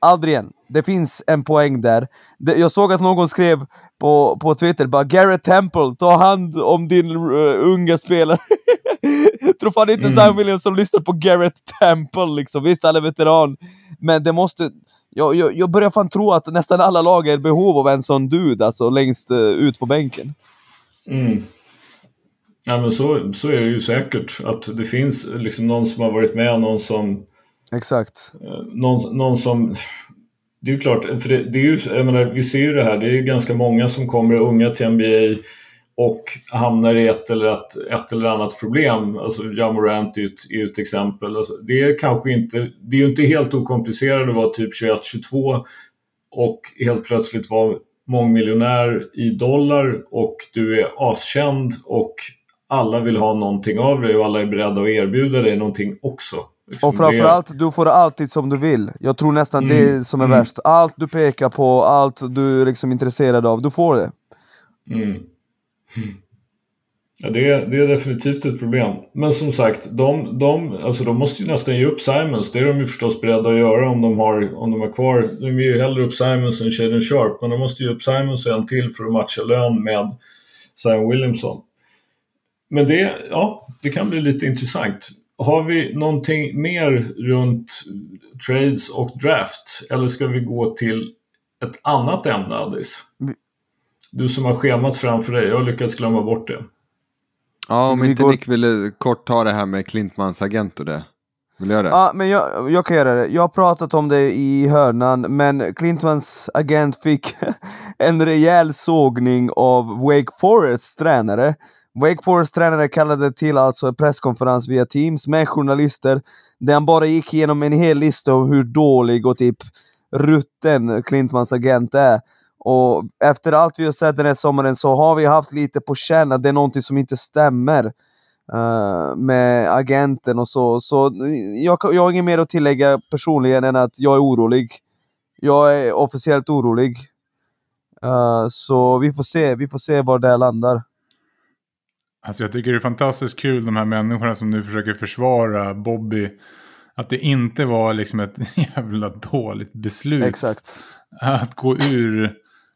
[SPEAKER 3] Aldrig igen. Det finns en poäng där. Jag såg att någon skrev på, på Twitter bara Garrett Temple, ta hand om din uh, unga spelare. Tror fan inte
[SPEAKER 1] Mm.
[SPEAKER 3] Zion Williams som lyssnar på Garrett Temple liksom. Visst, han är veteran. Men det måste... Jag, jag, jag börjar fan tro att nästan alla lag är i behov av en sån dude alltså längst uh, ut på bänken.
[SPEAKER 1] Mm. Ja men så, så är det ju säkert. Att det finns liksom någon som har varit med, någon som...
[SPEAKER 3] Exakt.
[SPEAKER 1] Eh, någon, någon som... Det är ju klart, för det, det är ju, jag menar, vi ser ju det här, det är ju ganska många som kommer unga till NBA och hamnar i ett eller, ett, ett eller annat problem. Alltså Jamorant är ju ett, är ju ett exempel. Alltså, det är kanske inte, det är ju inte helt okomplicerat att vara typ 21-22 och helt plötsligt vara mångmiljonär i dollar och du är askänd och alla vill ha någonting av dig och alla är beredda att erbjuda dig någonting också. Liksom
[SPEAKER 3] Och framförallt, du får alltid som du vill. Jag tror nästan
[SPEAKER 1] Mm,
[SPEAKER 3] det som är
[SPEAKER 1] mm.
[SPEAKER 3] värst. Allt du pekar på, allt du är liksom intresserad av, du får det.
[SPEAKER 1] Mm. Ja, det, är, det är definitivt ett problem. Men som sagt, de, de, alltså de måste ju nästan ge upp Simons. Det är de ju förstås beredda att göra om de har, om de har kvar. De ger ju hellre upp Simons än Shaden Sharp. Men de måste ge upp Simons en till för att matcha lön med Zion Williamson. Men det, ja, det kan bli lite intressant. Har vi någonting mer runt trades och draft? Eller ska vi gå till ett annat ämne, Addis? Du som har schemat framför dig, jag har lyckats glömma bort det.
[SPEAKER 2] Ja, om
[SPEAKER 3] Vi
[SPEAKER 2] inte
[SPEAKER 3] går-
[SPEAKER 2] Nick ville kort ta det här med Klintmans agent och det. Vill du göra det?
[SPEAKER 3] Ja, men jag, jag kan göra det. Jag har pratat om det i hörnan, men Clintmans agent fick en rejäl sågning av Wake Forests tränare. Wake Forest tränare kallade till alltså en presskonferens via Teams med journalister där han bara gick igenom en hel lista om hur dålig och typ rutten Klintmans agent är. Och efter allt vi har sett den här sommaren så har vi haft lite på känn att det är någonting som inte stämmer uh, med agenten och så. Så jag, jag har inget mer att tillägga personligen än att jag är orolig. Jag är officiellt orolig. Uh, så vi får se, vi får se var det landar.
[SPEAKER 5] Alltså jag tycker det är fantastiskt kul de här människorna som nu försöker försvara Bobby. Att det inte var liksom ett jävla dåligt beslut.
[SPEAKER 3] Exakt.
[SPEAKER 5] Att gå ur,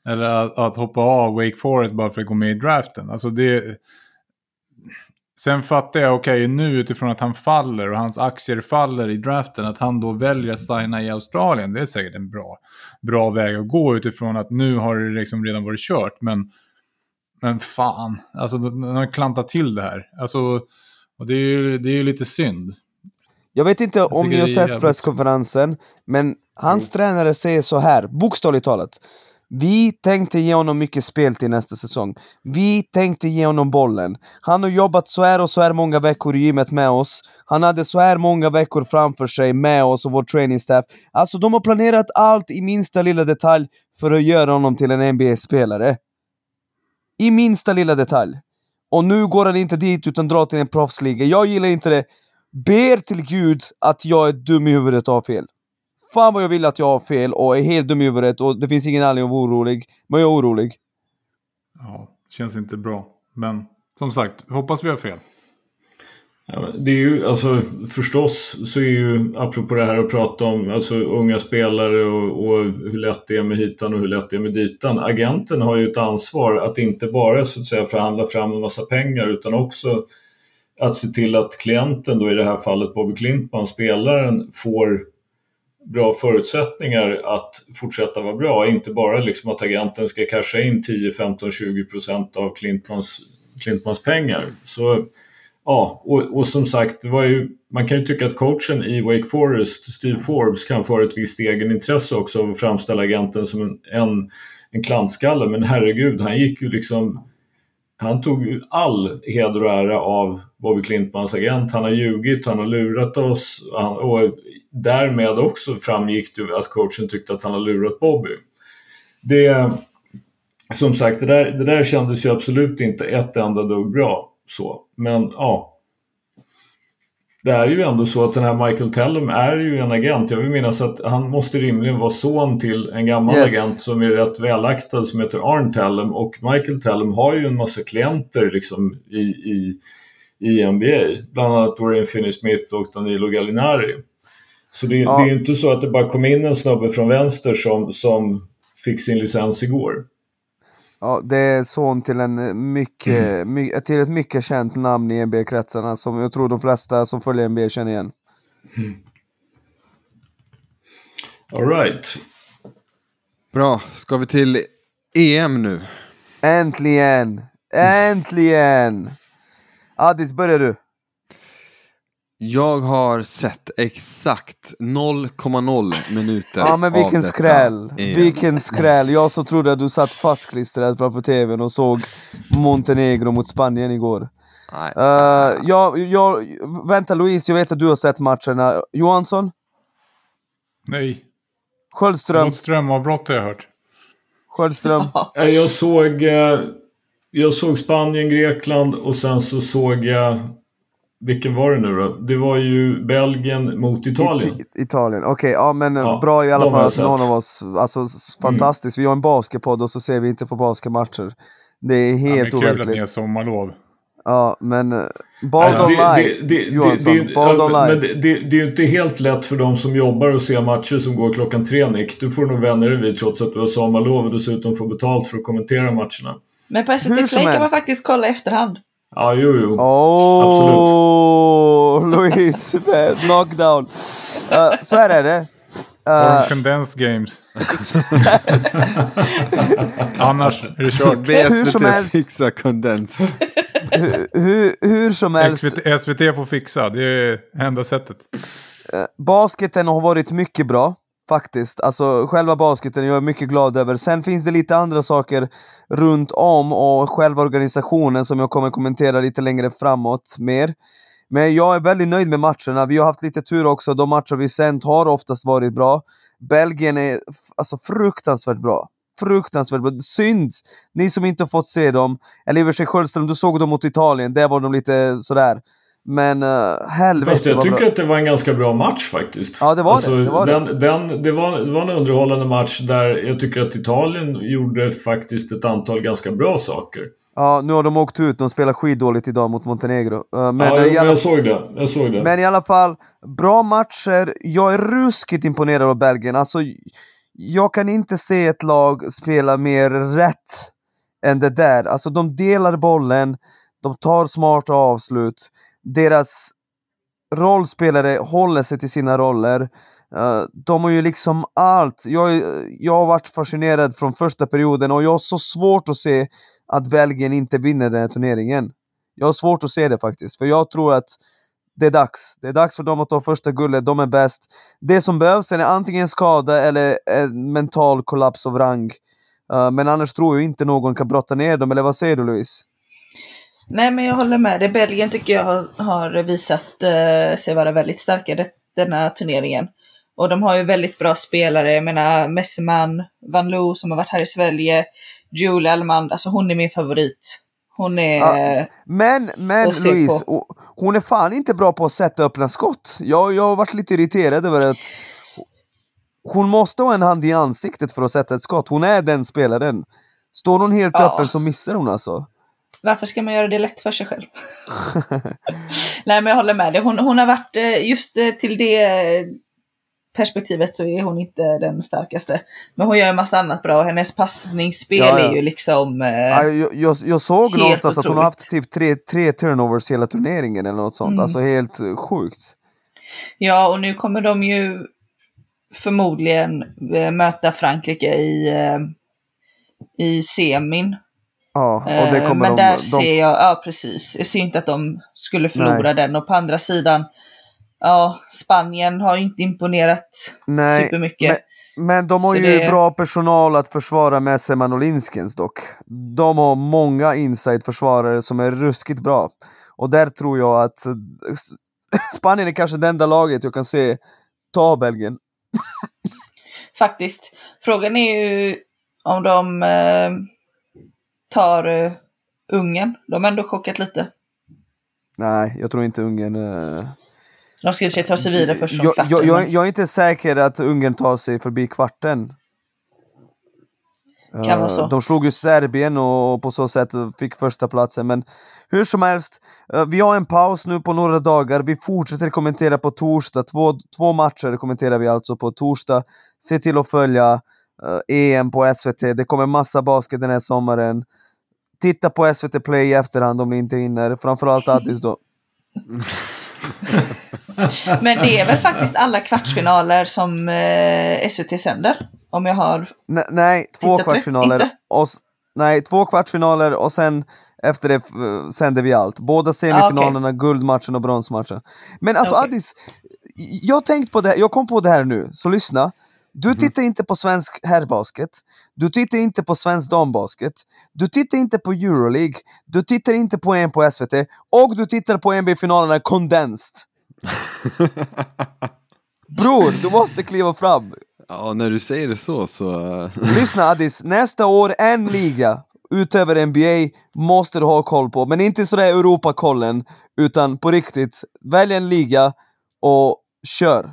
[SPEAKER 5] eller att, att hoppa av Wake Forest bara för att gå med i draften. Alltså det... Sen fattar jag, okej nu utifrån att han faller och hans aktier faller i draften, att han då väljer att signa i Australien. Det är säkert en bra, bra väg att gå utifrån att nu har det liksom redan varit kört. Men, men fan, alltså de de har klantat till det här. Alltså, och det är ju det är lite synd.
[SPEAKER 3] Jag vet inte om
[SPEAKER 5] tycker
[SPEAKER 3] ni har sett presskonferensen, men hans tränare säger så här, bokstavligt talat. Vi tänkte ge honom mycket spel till nästa säsong. Vi tänkte ge honom bollen. Han har jobbat så här och så här många veckor i gymmet med oss. Han hade så här många veckor framför sig med oss och vår training staff. Alltså de har planerat allt i minsta lilla detalj för att göra honom till en NBA-spelare. I minsta lilla detalj. Och nu går han inte dit utan drar till en proffsliga. Jag gillar inte det. Ber till Gud att jag är dum i huvudet och har fel. Fan vad jag vill att jag har fel och är helt dum i huvudet och det finns ingen anledning att vara orolig. Men jag är orolig.
[SPEAKER 5] Ja, känns inte bra. Men som sagt, hoppas vi har fel.
[SPEAKER 1] Ja, det är ju, alltså förstås så är ju, apropå det här att prata om alltså, unga spelare och, och hur lätt det är med hitan och hur lätt det är med ditan. Agenten har ju ett ansvar att inte bara så att säga förhandla fram en massa pengar utan också att se till att klienten, då i det här fallet Bobby Klintman, spelaren, får bra förutsättningar att fortsätta vara bra. Inte bara liksom att agenten ska casha in 10, 15, 20 procent av Klintmans, Klintmans pengar. Så Ja, och, och som sagt, det var ju, man kan ju tycka att coachen i Wake Forest, Steve Forbes, kanske har ett visst egenintresse också av att framställa agenten som en, en, en klantskalle. Men herregud, han gick ju liksom... Han tog ju all heder och ära av Bobby Klintmans agent. Han har ljugit, han har lurat oss han, och därmed också framgick det ju att coachen tyckte att han har lurat Bobby. Det, som sagt, det där, det där kändes ju absolut inte ett enda dugg bra. Så. Men ja. Det är ju ändå så att den här Michael Tellum är ju en agent. Jag vill minnas att han måste rimligen vara son till en gammal
[SPEAKER 3] Yes.
[SPEAKER 1] agent som är rätt välaktad som heter Arn Tellum. Och Michael Tellum har ju en massa klienter liksom i, i, i NBA. Bland annat Dorian Finney-Smith och Danilo Gallinari. Så det,
[SPEAKER 3] Ja.
[SPEAKER 1] det är ju inte så att det bara kom in en snubbe från vänster som, som fick sin licens igår.
[SPEAKER 3] Ja, det är son till en mycket, my, till ett mycket känt namn i NBA-kretsarna som jag tror de flesta som följer NBA känner igen.
[SPEAKER 1] All right.
[SPEAKER 2] Bra, ska vi till EM nu?
[SPEAKER 3] Äntligen! Äntligen! Addis, börjar du.
[SPEAKER 2] Jag har sett exakt 0,0 minuter
[SPEAKER 3] Ja men
[SPEAKER 2] av
[SPEAKER 3] vilken skräll!
[SPEAKER 2] EM.
[SPEAKER 3] Vilken skräll! Jag så trodde att du satt fastklistrad framför tvn och såg Montenegro mot Spanien igår.
[SPEAKER 2] Nej.
[SPEAKER 3] Uh, jag, jag, vänta Louise, jag vet att du har sett matcherna. Johansson?
[SPEAKER 5] Nej,
[SPEAKER 3] Sköldström?
[SPEAKER 5] något strömavbrott har jag hört.
[SPEAKER 3] Sköldström?
[SPEAKER 1] Eh, Jag såg, eh, jag såg Spanien, Grekland och sen så såg jag... Vilken var det nu då? Det var ju Belgien mot Italien.
[SPEAKER 3] It- Italien, okej, ja men eh,
[SPEAKER 1] Ja,
[SPEAKER 3] bra i alla fall att.
[SPEAKER 1] Mm.
[SPEAKER 3] någon av oss, alltså s- fantastiskt. Vi har en basketpodd och så ser vi inte på basketmatcher. Det är
[SPEAKER 5] Ja, men
[SPEAKER 3] helt
[SPEAKER 5] kul att ni har
[SPEAKER 3] overkligt.
[SPEAKER 5] sommarlov.
[SPEAKER 3] Ja, men lie,
[SPEAKER 1] det- det-
[SPEAKER 3] Johansson.
[SPEAKER 1] det-
[SPEAKER 3] Ball
[SPEAKER 1] ja,
[SPEAKER 3] don't
[SPEAKER 1] Men det, det, det är ju inte helt lätt för de som jobbar och ser matcher som går klockan tre, Nick. Du får nog vänja dig vid trots att du har sommarlov och dessutom får betalt för att kommentera matcherna.
[SPEAKER 4] Men på
[SPEAKER 3] Hur
[SPEAKER 4] SVT Play kan man faktiskt kolla i efterhand.
[SPEAKER 1] Ja, jo, jo.
[SPEAKER 3] Oh, Louise, man, knockdown. Uh, så här är det. Uh,
[SPEAKER 5] de condensed games? Annars är det kört.
[SPEAKER 2] Be
[SPEAKER 3] Hur som
[SPEAKER 2] SVT
[SPEAKER 3] helst.
[SPEAKER 2] fixa condensed.
[SPEAKER 3] hur, hur, hur som helst,
[SPEAKER 5] SVT, SVT får fixa, det är enda sättet.
[SPEAKER 3] basketen har varit mycket bra. Faktiskt, alltså själva basketen jag är mycket glad över. Sen finns det lite andra saker runt om och själva organisationen som jag kommer kommentera lite längre framåt mer. Men jag är väldigt nöjd med matcherna. Vi har haft lite tur också. De matcher vi sänt har oftast varit bra. Belgien är alltså fruktansvärt bra. Fruktansvärt bra. Synd! Ni som inte har fått se dem. Eller i och för sig Sköldström, du såg dem mot Italien. Där var de lite sådär. Men uh, helvete
[SPEAKER 1] Fast jag tycker
[SPEAKER 3] bra.
[SPEAKER 1] att det var en ganska bra match faktiskt.
[SPEAKER 3] Ja, det var det. Det var det.
[SPEAKER 1] den, Den, det, var, det var en underhållande match där jag tycker att Italien gjorde faktiskt ett antal ganska bra saker.
[SPEAKER 3] Ja, nu har de åkt ut. De spelar skitdåligt idag mot Montenegro. Uh, men,
[SPEAKER 1] ja,
[SPEAKER 3] eh,
[SPEAKER 1] men
[SPEAKER 3] alla,
[SPEAKER 1] jag såg det. Jag såg det.
[SPEAKER 3] men i alla fall, bra matcher. Jag är ruskigt imponerad av Belgien. Alltså, jag kan inte se ett lag spela mer rätt än det där. Alltså, de delar bollen, de tar smarta avslut. Deras rollspelare håller sig till sina roller. Uh, de har ju liksom allt. Jag, jag har varit fascinerad från första perioden och jag har så svårt att se att Belgien inte vinner den här turneringen. Jag har svårt att se det faktiskt, för jag tror att det är dags. Det är dags för dem att ta första guldet, de är bäst. Det som behövs är antingen skada eller en mental kollaps av rang. Uh, men annars tror jag inte någon kan brotta ner dem, eller vad säger du Louise?
[SPEAKER 4] Nej, men jag håller med dig. Belgien tycker jag har, har visat eh, sig vara väldigt starka det, denna turneringen. Och de har ju väldigt bra spelare. Jag menar Messeman, Van Loo som har varit här i Sverige, Julie Almand. Alltså hon är min favorit. Hon är...
[SPEAKER 3] Ja. Men, men
[SPEAKER 4] se
[SPEAKER 3] Louise, hon är fan inte bra på att sätta öppna skott. Jag, jag har varit lite irriterad över att hon måste ha en hand i ansiktet för att sätta ett skott. Hon är den spelaren. Står hon helt
[SPEAKER 4] Ja.
[SPEAKER 3] öppen så missar hon alltså.
[SPEAKER 4] Varför ska man göra det lätt för sig själv? Nej, men jag håller med dig. Hon, hon har varit, eh, just eh, till det perspektivet så är hon inte den starkaste. Men hon gör en massa annat bra. Hennes passningsspel
[SPEAKER 3] Ja, ja.
[SPEAKER 4] är ju liksom... Eh,
[SPEAKER 3] Ja, Jag, jag, jag såg någonstans att hon har haft
[SPEAKER 4] otroligt.
[SPEAKER 3] typ tre, tre turnovers hela turneringen eller något sånt.
[SPEAKER 4] Mm.
[SPEAKER 3] Alltså helt eh, sjukt.
[SPEAKER 4] Ja, och nu kommer de ju förmodligen möta Frankrike i, i semin.
[SPEAKER 3] Ja, och det
[SPEAKER 4] Eh,
[SPEAKER 3] kommer
[SPEAKER 4] Men
[SPEAKER 3] de,
[SPEAKER 4] där
[SPEAKER 3] de,
[SPEAKER 4] ser jag, ja precis, jag ser inte att de skulle förlora
[SPEAKER 3] Nej.
[SPEAKER 4] den. Och på andra sidan, ja, Spanien har ju inte imponerat
[SPEAKER 3] Nej,
[SPEAKER 4] supermycket.
[SPEAKER 3] Men de har
[SPEAKER 4] Så
[SPEAKER 3] ju
[SPEAKER 4] det-
[SPEAKER 3] bra personal att försvara med Seman och Linskens dock. De har många inside-försvarare som är ruskigt bra. Och där tror jag att eh, Spanien är kanske det enda laget jag kan se ta Belgien.
[SPEAKER 4] Faktiskt. Frågan är ju om de eh, tar eh, Ungern. De har ändå chockat lite.
[SPEAKER 3] Nej, jag tror inte Ungern... eh,
[SPEAKER 4] De ska sig ta sig vidare först
[SPEAKER 3] jag,
[SPEAKER 4] kvarten.
[SPEAKER 3] jag, jag, jag är inte säker att Ungern tar sig förbi kvarten.
[SPEAKER 4] Kan vara
[SPEAKER 3] Eh,
[SPEAKER 4] så.
[SPEAKER 3] De slog ju Serbien och på så sätt fick första platsen men hur som helst, vi har en paus nu på några dagar. Vi fortsätter kommentera på torsdag. Två, två matcher kommenterar vi alltså på torsdag. Se till att följa EM på SVT. Det kommer massa basket den här sommaren. Titta på SVT Play i efterhand om ni inte hinner. Framförallt Addis då.
[SPEAKER 4] Men det är väl faktiskt alla kvartsfinaler som eh, SVT sänder? Om jag har...
[SPEAKER 3] Ne- nej, två kvartsfinaler.
[SPEAKER 4] inte?
[SPEAKER 3] Och, nej, två kvartsfinaler och sen efter det sänder vi allt. Båda semifinalerna, guldmatchen och bronsmatchen. Men alltså
[SPEAKER 4] Okej.
[SPEAKER 3] Addis, jag tänkt på det här, jag kom på det här nu, så lyssna. Du tittar inte på svensk herrbasket, du tittar inte på svensk dambasket, du tittar inte på Euroleague, du tittar inte på en på SVT och du tittar på NBA-finalerna condensed. Bror, du måste kliva fram.
[SPEAKER 2] Ja, när du säger det så så... eh,
[SPEAKER 3] Lyssna Addis, nästa år en liga utöver NBA måste du ha koll på, men inte sådär Europakollen, utan på riktigt, välj en liga och kör.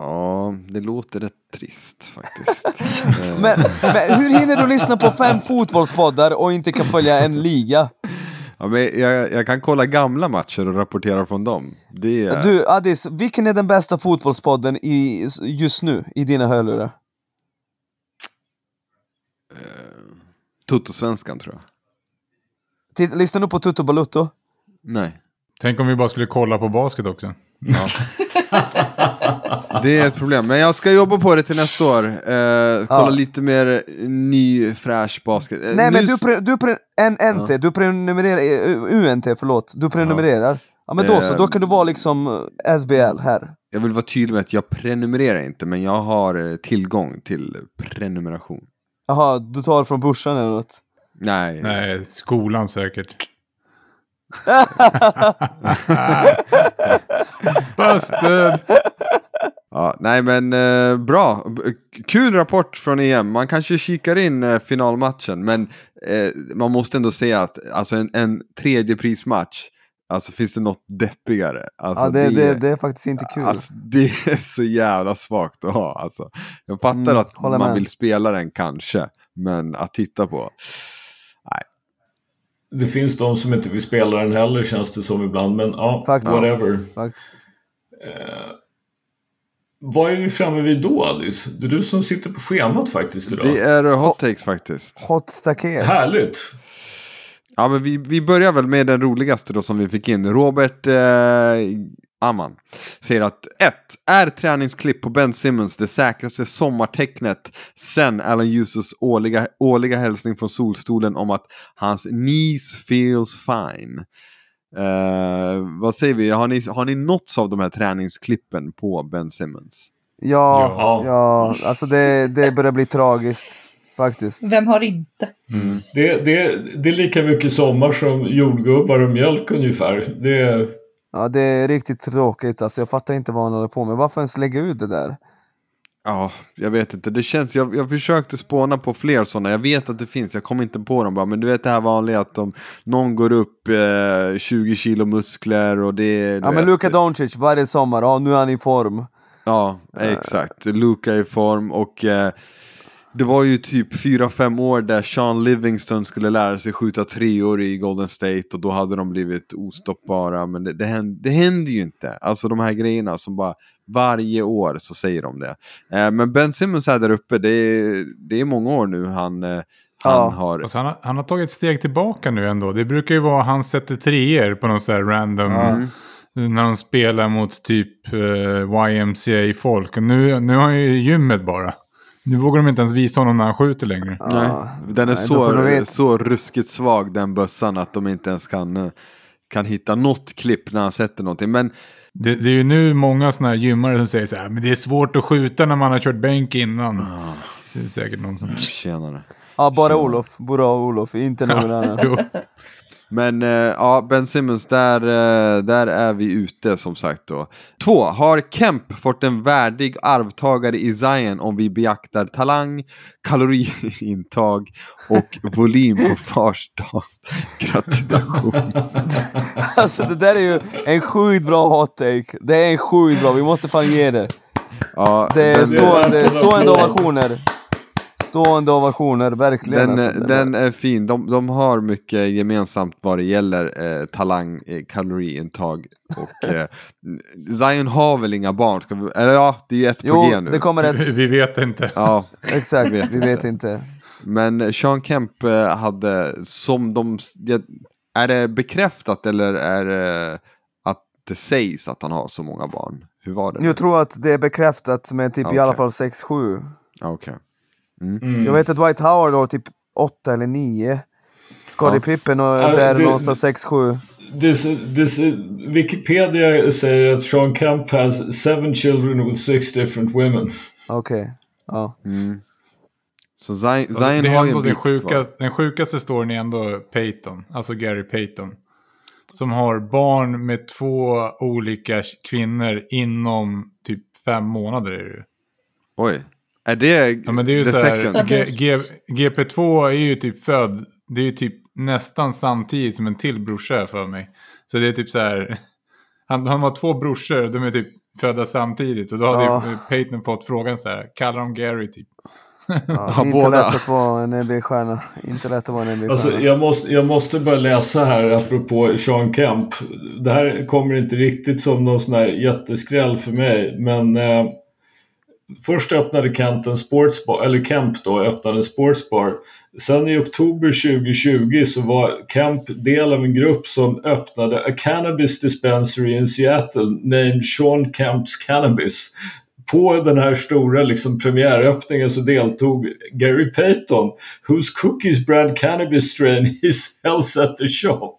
[SPEAKER 2] Ja, det låter rätt trist faktiskt. Eh,
[SPEAKER 3] Men, men hur hinner du lyssna på fem fotbollspoddar och inte kan följa en liga?
[SPEAKER 2] Ja, men jag, jag kan kolla gamla matcher och rapportera från dem. Det är
[SPEAKER 3] Du Addis, vilken är den bästa fotbollspodden i, just nu i dina hörlurar?
[SPEAKER 2] Toto-svenskan tror jag.
[SPEAKER 3] Titt- Lyssnar du på Tutto Balutto?
[SPEAKER 2] Nej.
[SPEAKER 5] Tänk om vi bara skulle kolla på basket också.
[SPEAKER 2] Det är ett problem, men jag ska jobba på det till nästa år. Eh, kolla
[SPEAKER 3] Ja.
[SPEAKER 2] lite mer ny fräsch basket. Eh,
[SPEAKER 3] Nej men du, pre, du pre, NNT, du prenumererar, eh, UNT förlåt, du prenumererar. Ja men då så, då kan du vara liksom eh, SBL här.
[SPEAKER 2] Jag vill vara tydlig med att jag prenumererar inte, men jag har eh, tillgång till prenumeration.
[SPEAKER 3] Jaha, du tar från börsen eller något?
[SPEAKER 2] Nej,
[SPEAKER 5] Nej, skolan säkert. Busted!
[SPEAKER 2] Ja, nej men eh, bra. Kul rapport från EM. Man kanske kikar in eh, finalmatchen, men eh, man måste ändå säga att alltså, en, en tredje prismatch, alltså finns det något deppigare? Alltså,
[SPEAKER 3] Ja det, det, det är faktiskt inte kul.
[SPEAKER 2] Alltså, det är så jävla svagt att ha. Alltså, jag fattar
[SPEAKER 3] Mm,
[SPEAKER 2] att man
[SPEAKER 3] med.
[SPEAKER 2] vill spela den kanske, men att titta på.
[SPEAKER 1] Det finns de som inte vill spela den heller känns det som ibland. Men ja,
[SPEAKER 3] Faktiskt.
[SPEAKER 1] whatever.
[SPEAKER 3] faktiskt.
[SPEAKER 1] Vad är vi framme vid då Alice? Det är du som sitter på schemat faktiskt idag.
[SPEAKER 2] Det är eh, hot takes faktiskt.
[SPEAKER 3] Hot stakes.
[SPEAKER 1] Härligt!
[SPEAKER 2] Ja, men vi, vi börjar väl med den roligaste då som vi fick in. Robert eh, Amman säger att 1. Är träningsklipp på Ben Simmons det säkraste sommartecknet sen Alan Hughes årliga, årliga hälsning från solstolen om att hans knees feels fine. Eh, vad säger vi? Har ni, har ni nåtts av de här träningsklippen på Ben Simmons?
[SPEAKER 3] Ja,
[SPEAKER 1] Ja.
[SPEAKER 3] ja, alltså det, det börjar bli tragiskt. Faktiskt.
[SPEAKER 4] Vem har inte?
[SPEAKER 1] Det, det, det är lika mycket sommar som jordgubbar och mjölk ungefär. Det är...
[SPEAKER 3] Ja, det är riktigt tråkigt. Alltså, jag fattar inte vad han håller på med. Varför ens lägga ut det där?
[SPEAKER 2] Ja, jag vet inte. Det känns, jag, jag försökte spåna på fler sådana. Jag vet att det finns, jag kommer inte på dem bara. Men du vet det här vanliga att de, någon går upp eh, 20 kilo muskler och det
[SPEAKER 3] Ja, men Luka Doncic varje sommar. Ja, nu är han i form.
[SPEAKER 2] Ja, exakt. Luka i form och eh, det var ju typ 4-5 år där Sean Livingston skulle lära sig skjuta treor i Golden State och då hade de blivit ostoppbara. Men det, det, händer, det händer ju inte. Alltså de här grejerna som bara varje år så säger de det. Eh, men Ben Simmons här där uppe, det är, det är många år nu han, eh, han
[SPEAKER 3] Ja.
[SPEAKER 2] har...
[SPEAKER 5] Alltså han, har, han har tagit ett steg tillbaka nu ändå. Det brukar ju vara han sätter treor på något så här random. När de spelar mot typ uh, YMCA-folk. Och Nu, nu har han ju gymmet bara. Nu vågar de inte ens visa honom när han skjuter längre.
[SPEAKER 2] Nej, den är
[SPEAKER 3] Nej,
[SPEAKER 2] så,
[SPEAKER 3] veta.
[SPEAKER 2] så ruskigt svag den bössan att de inte ens kan, eh, kan hitta något klipp när han sätter någonting. Men
[SPEAKER 5] Det, det är ju nu många sådana här gymmare som säger så här. Men det är svårt att skjuta när man har kört bänk innan. Det är säkert någon som...
[SPEAKER 2] tjenare.
[SPEAKER 3] Ja, bara Olof. Bara Olof, inte någon annan.
[SPEAKER 2] Men eh, ja, Ben Simmons, där, eh, där är vi ute som sagt då. Två, har Kemp fått en värdig arvtagare i Zion om vi beaktar talang, kaloriintag och volym på fars dag? Gratulation.
[SPEAKER 3] Alltså det där är ju en sjukt bra hot take. Det är en sjukt bra, vi måste fan ge det.
[SPEAKER 2] Ja,
[SPEAKER 3] Det är stående, stående ovationer. Stående ovationer, verkligen.
[SPEAKER 2] den,
[SPEAKER 3] alltså,
[SPEAKER 2] den
[SPEAKER 3] där.
[SPEAKER 2] är fin. De, de har mycket gemensamt vad det gäller eh, talang, eh, kaloriintag och eh, Zion har väl inga barn? Ska vi, eller ja, det är ju ett på
[SPEAKER 3] Jo,
[SPEAKER 2] G nu.
[SPEAKER 3] det kommer ett.
[SPEAKER 5] Vi vet inte.
[SPEAKER 2] Ja,
[SPEAKER 3] Exakt, vi vet inte.
[SPEAKER 2] Men Sean Kemp eh, hade som de... Är det bekräftat eller är det att det sägs att han har så många barn? Hur var det?
[SPEAKER 3] Jag tror att det är bekräftat med typ i
[SPEAKER 2] Okej.
[SPEAKER 3] alla fall 6-7.
[SPEAKER 2] Ja, Okej.
[SPEAKER 1] Mm.
[SPEAKER 3] Jag vet att Dwight Howard har typ 8 eller 9. Scottie
[SPEAKER 2] Ja.
[SPEAKER 3] Pippen och
[SPEAKER 1] Ja,
[SPEAKER 3] där
[SPEAKER 1] det-
[SPEAKER 3] någonstans 6-7.
[SPEAKER 1] This, this, Wikipedia säger att Sean Kemp has seven children with six different women.
[SPEAKER 3] Okej. Ja.
[SPEAKER 2] Mm. Så Zion, Zion
[SPEAKER 5] det är
[SPEAKER 2] har ju en bit
[SPEAKER 5] sjuka, den sjukaste storyn är ändå Peyton, alltså Gary Payton. Som har barn med två olika kvinnor inom typ fem månader. Är det.
[SPEAKER 2] Oj. Är det,
[SPEAKER 5] Ja men det är ju
[SPEAKER 2] the
[SPEAKER 5] så här? G, G, GP2 är ju typ född, det är ju typ nästan samtidigt som en till brorsa för mig. Så det är typ så här, han, han har två brorsor, de är typ födda samtidigt. Och då hade
[SPEAKER 3] Ja.
[SPEAKER 5] ju Peyton fått frågan så här, kallar de Gary typ.
[SPEAKER 3] Ja, inte
[SPEAKER 2] båda.
[SPEAKER 3] lätt att vara en NBA-stjärna. Inte lätt att vara en NBA-stjärna.
[SPEAKER 1] Alltså, jag, måste, jag måste bara läsa här apropå Sean Kemp. Det här kommer inte riktigt som någon sån här jätteskräll för mig. Men eh, först öppnade Kent en sportsbar, eller Kemp då öppnade en sportsbar. Sen i oktober 2020 så var Kemp del av en grupp som öppnade a cannabis dispensary in Seattle named Sean Kemps Cannabis. På den här stora liksom, premiäröppningen så deltog Gary Payton, whose cookies brand cannabis strain he sells at the shop.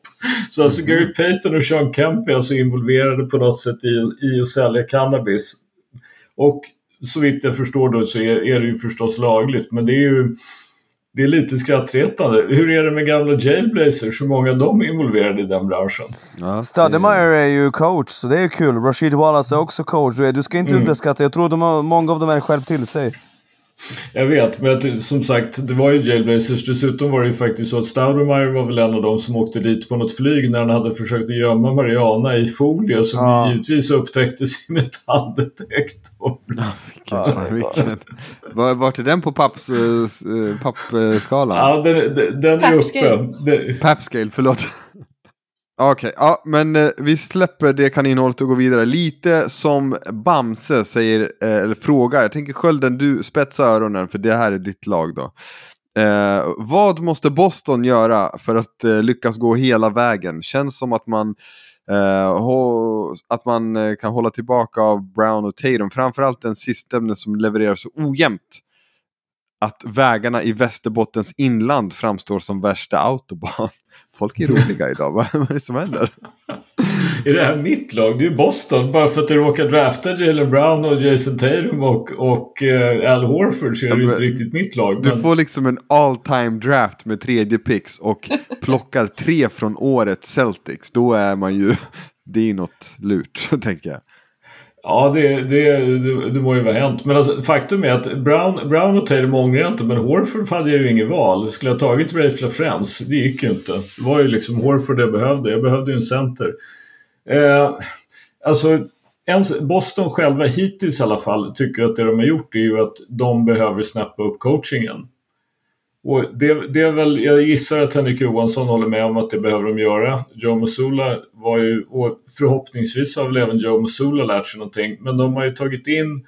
[SPEAKER 1] Så alltså Gary Payton och Sean Kemp är alltså involverade på något sätt i, i att sälja cannabis. Och så vitt jag förstår då så är, är det ju förstås lagligt, men det är ju det är lite skrattretande. Hur är det med gamla Jailblazers? Hur många av dem är involverade i den branschen?
[SPEAKER 2] Ja,
[SPEAKER 3] Stoudemire är ju coach, så det är kul. Rashid Wallace är också coach. Du, ska inte
[SPEAKER 1] Mm.
[SPEAKER 3] underskatta, jag tror de har, många av dem är skärpt till sig.
[SPEAKER 1] Jag vet, men att, som sagt, det var ju Jailblazers. Dessutom var det ju faktiskt så att Staudemeyer var väl en av dem som åkte dit på något flyg när han hade försökt att gömma Mariana i folie som
[SPEAKER 3] Ja.
[SPEAKER 1] givetvis upptäcktes i metalldetektor.
[SPEAKER 2] Vilken, vilken. Var- Vart är den på papps, eh, eh, pappskalan?
[SPEAKER 1] Ja, den, den, den är uppe. Det,
[SPEAKER 2] Papscale, förlåt. Okej, ja, men eh, vi släpper det kaninhålet och går vidare. Lite som Bamse säger, eh, eller frågar. Jag tänker Skölden, du spetsa öronen för det här är ditt lag då. Eh, vad måste Boston göra för att eh, lyckas gå hela vägen? Känns som att man, eh, hå- att man eh, kan hålla tillbaka av Brown och Tatum. Framförallt den sistnämnde som levererar så ojämnt. Att vägarna i Västerbottens inland framstår som värsta autobahn. Folk är roliga idag, vad är det som händer?
[SPEAKER 1] är det här mitt lag? Det är ju Boston. Bara för att du råkar drafta Jalen Brown och Jason Tatum och, och eh, Al Horford så är det ju inte riktigt mitt lag.
[SPEAKER 2] Du
[SPEAKER 1] Men,
[SPEAKER 2] får liksom en all time draft med tredje picks och plockar tre från årets Celtics. Då är man ju, det är ju något lurt, tänker jag.
[SPEAKER 1] Ja, det, det, det, det må ju vara hänt. Men alltså, faktum är att Brown, Brown och Taylor ångrar inte, men Horford hade jag ju inget val. Skulle jag tagit Rafe LaFrance? Det gick ju inte. Det var ju liksom Horford jag behövde. Jag behövde ju en center. Eh, alltså, ens, Boston själva hittills i alla fall tycker att det de har gjort är ju att de behöver snappa upp coachingen. Och det, det är väl, jag gissar att Henrik Johansson håller med om att det behöver de göra. Joe Musula var ju, och förhoppningsvis har väl även Joe Musula lärt sig någonting. Men de har ju tagit in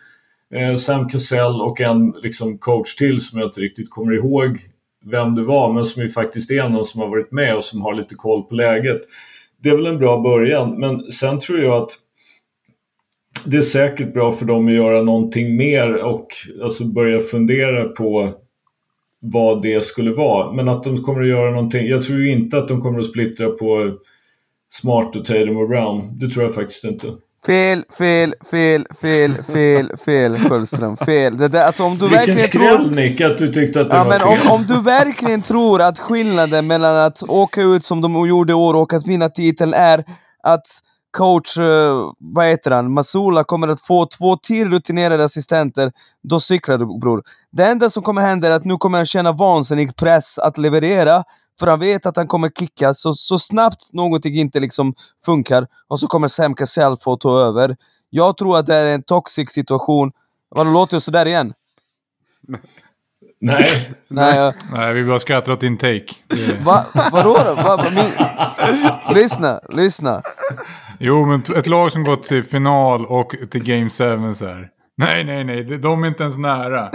[SPEAKER 1] eh, Sam Cassell och en liksom, coach till som jag inte riktigt kommer ihåg vem det var, men som ju faktiskt är någon som har varit med och som har lite koll på läget. Det är väl en bra början, men sen tror jag att det är säkert bra för dem att göra någonting mer och alltså börja fundera på vad det skulle vara. Men att de kommer att göra någonting. Jag tror ju inte att de kommer att splittra på Smart och Tatum och Brown. Det tror jag faktiskt inte.
[SPEAKER 3] Fel, fel, fel, fel, fel, fel, Sköldström. Fel. Det där, alltså om du
[SPEAKER 1] Vilken
[SPEAKER 3] verkligen
[SPEAKER 1] skräll
[SPEAKER 3] tror...
[SPEAKER 1] Nick att du tyckte att det
[SPEAKER 3] Ja,
[SPEAKER 1] var
[SPEAKER 3] men
[SPEAKER 1] fel.
[SPEAKER 3] om, om du verkligen tror att skillnaden mellan att åka ut som de gjorde i år och att vinna titeln är att coach, eh, vad heter han, Masula kommer att få två till rutinerade assistenter, då cyklar du bror. Det enda som kommer hända är att nu kommer han känna vansinnig press att leverera, för han vet att han kommer kickas så, så snabbt någonting inte liksom funkar, och så kommer Sam Cassell få ta över. Jag tror att det är en toxic situation. Vadå, låter jag sådär igen?
[SPEAKER 1] Nej.
[SPEAKER 3] Nej, jag-
[SPEAKER 5] Nej, vi bara skrattar åt din take.
[SPEAKER 3] Va, vadå då? Va, va, min... Lyssna, lyssna.
[SPEAKER 5] Jo, men ett lag som gått till final och till Game 7 så här. Nej, nej, nej, de- är inte ens nära.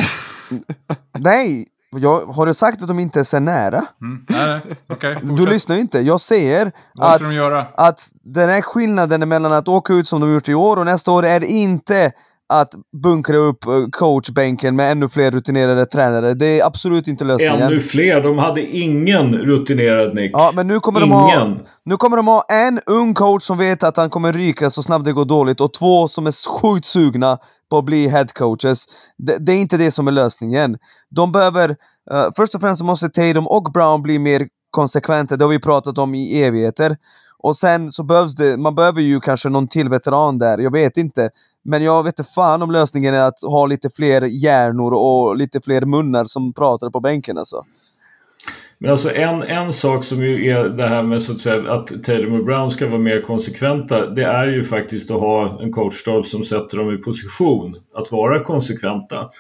[SPEAKER 3] Nej, jag, har du sagt att de inte är så nära?
[SPEAKER 5] Mm. Nej, nej, okej.
[SPEAKER 3] Du lyssnar inte. Jag säger att,
[SPEAKER 5] de
[SPEAKER 3] att den här skillnaden mellan att åka ut som de gjort i år och nästa år är inte att bunkra upp eh, coachbänken med ännu fler rutinerade tränare. Det är absolut inte lösningen.
[SPEAKER 1] Ännu fler. De hade ingen rutinerad Nick.
[SPEAKER 3] Ja, men nu kommer, de ha,
[SPEAKER 1] Ingen.
[SPEAKER 3] nu kommer de ha en ung coach som vet att han kommer ryka så snabbt det går dåligt och två som är sjukt sugna på att bli head coaches. Det, det är inte det som är lösningen. De behöver, eh, först och främst måste Tatum och Brown bli mer konsekventa, det har vi pratat om i evigheter. Och sen så behövs det, man behöver ju kanske någon till veteran där, jag vet inte. Men jag vet inte fan om lösningen är att ha lite fler hjärnor och lite fler munnar som pratar på bänken alltså.
[SPEAKER 1] Men alltså en, en sak som ju är det här med så att säga att Taylor och Brown ska vara mer konsekventa. Det är ju faktiskt att ha en coachstab som sätter dem i position att vara konsekventa.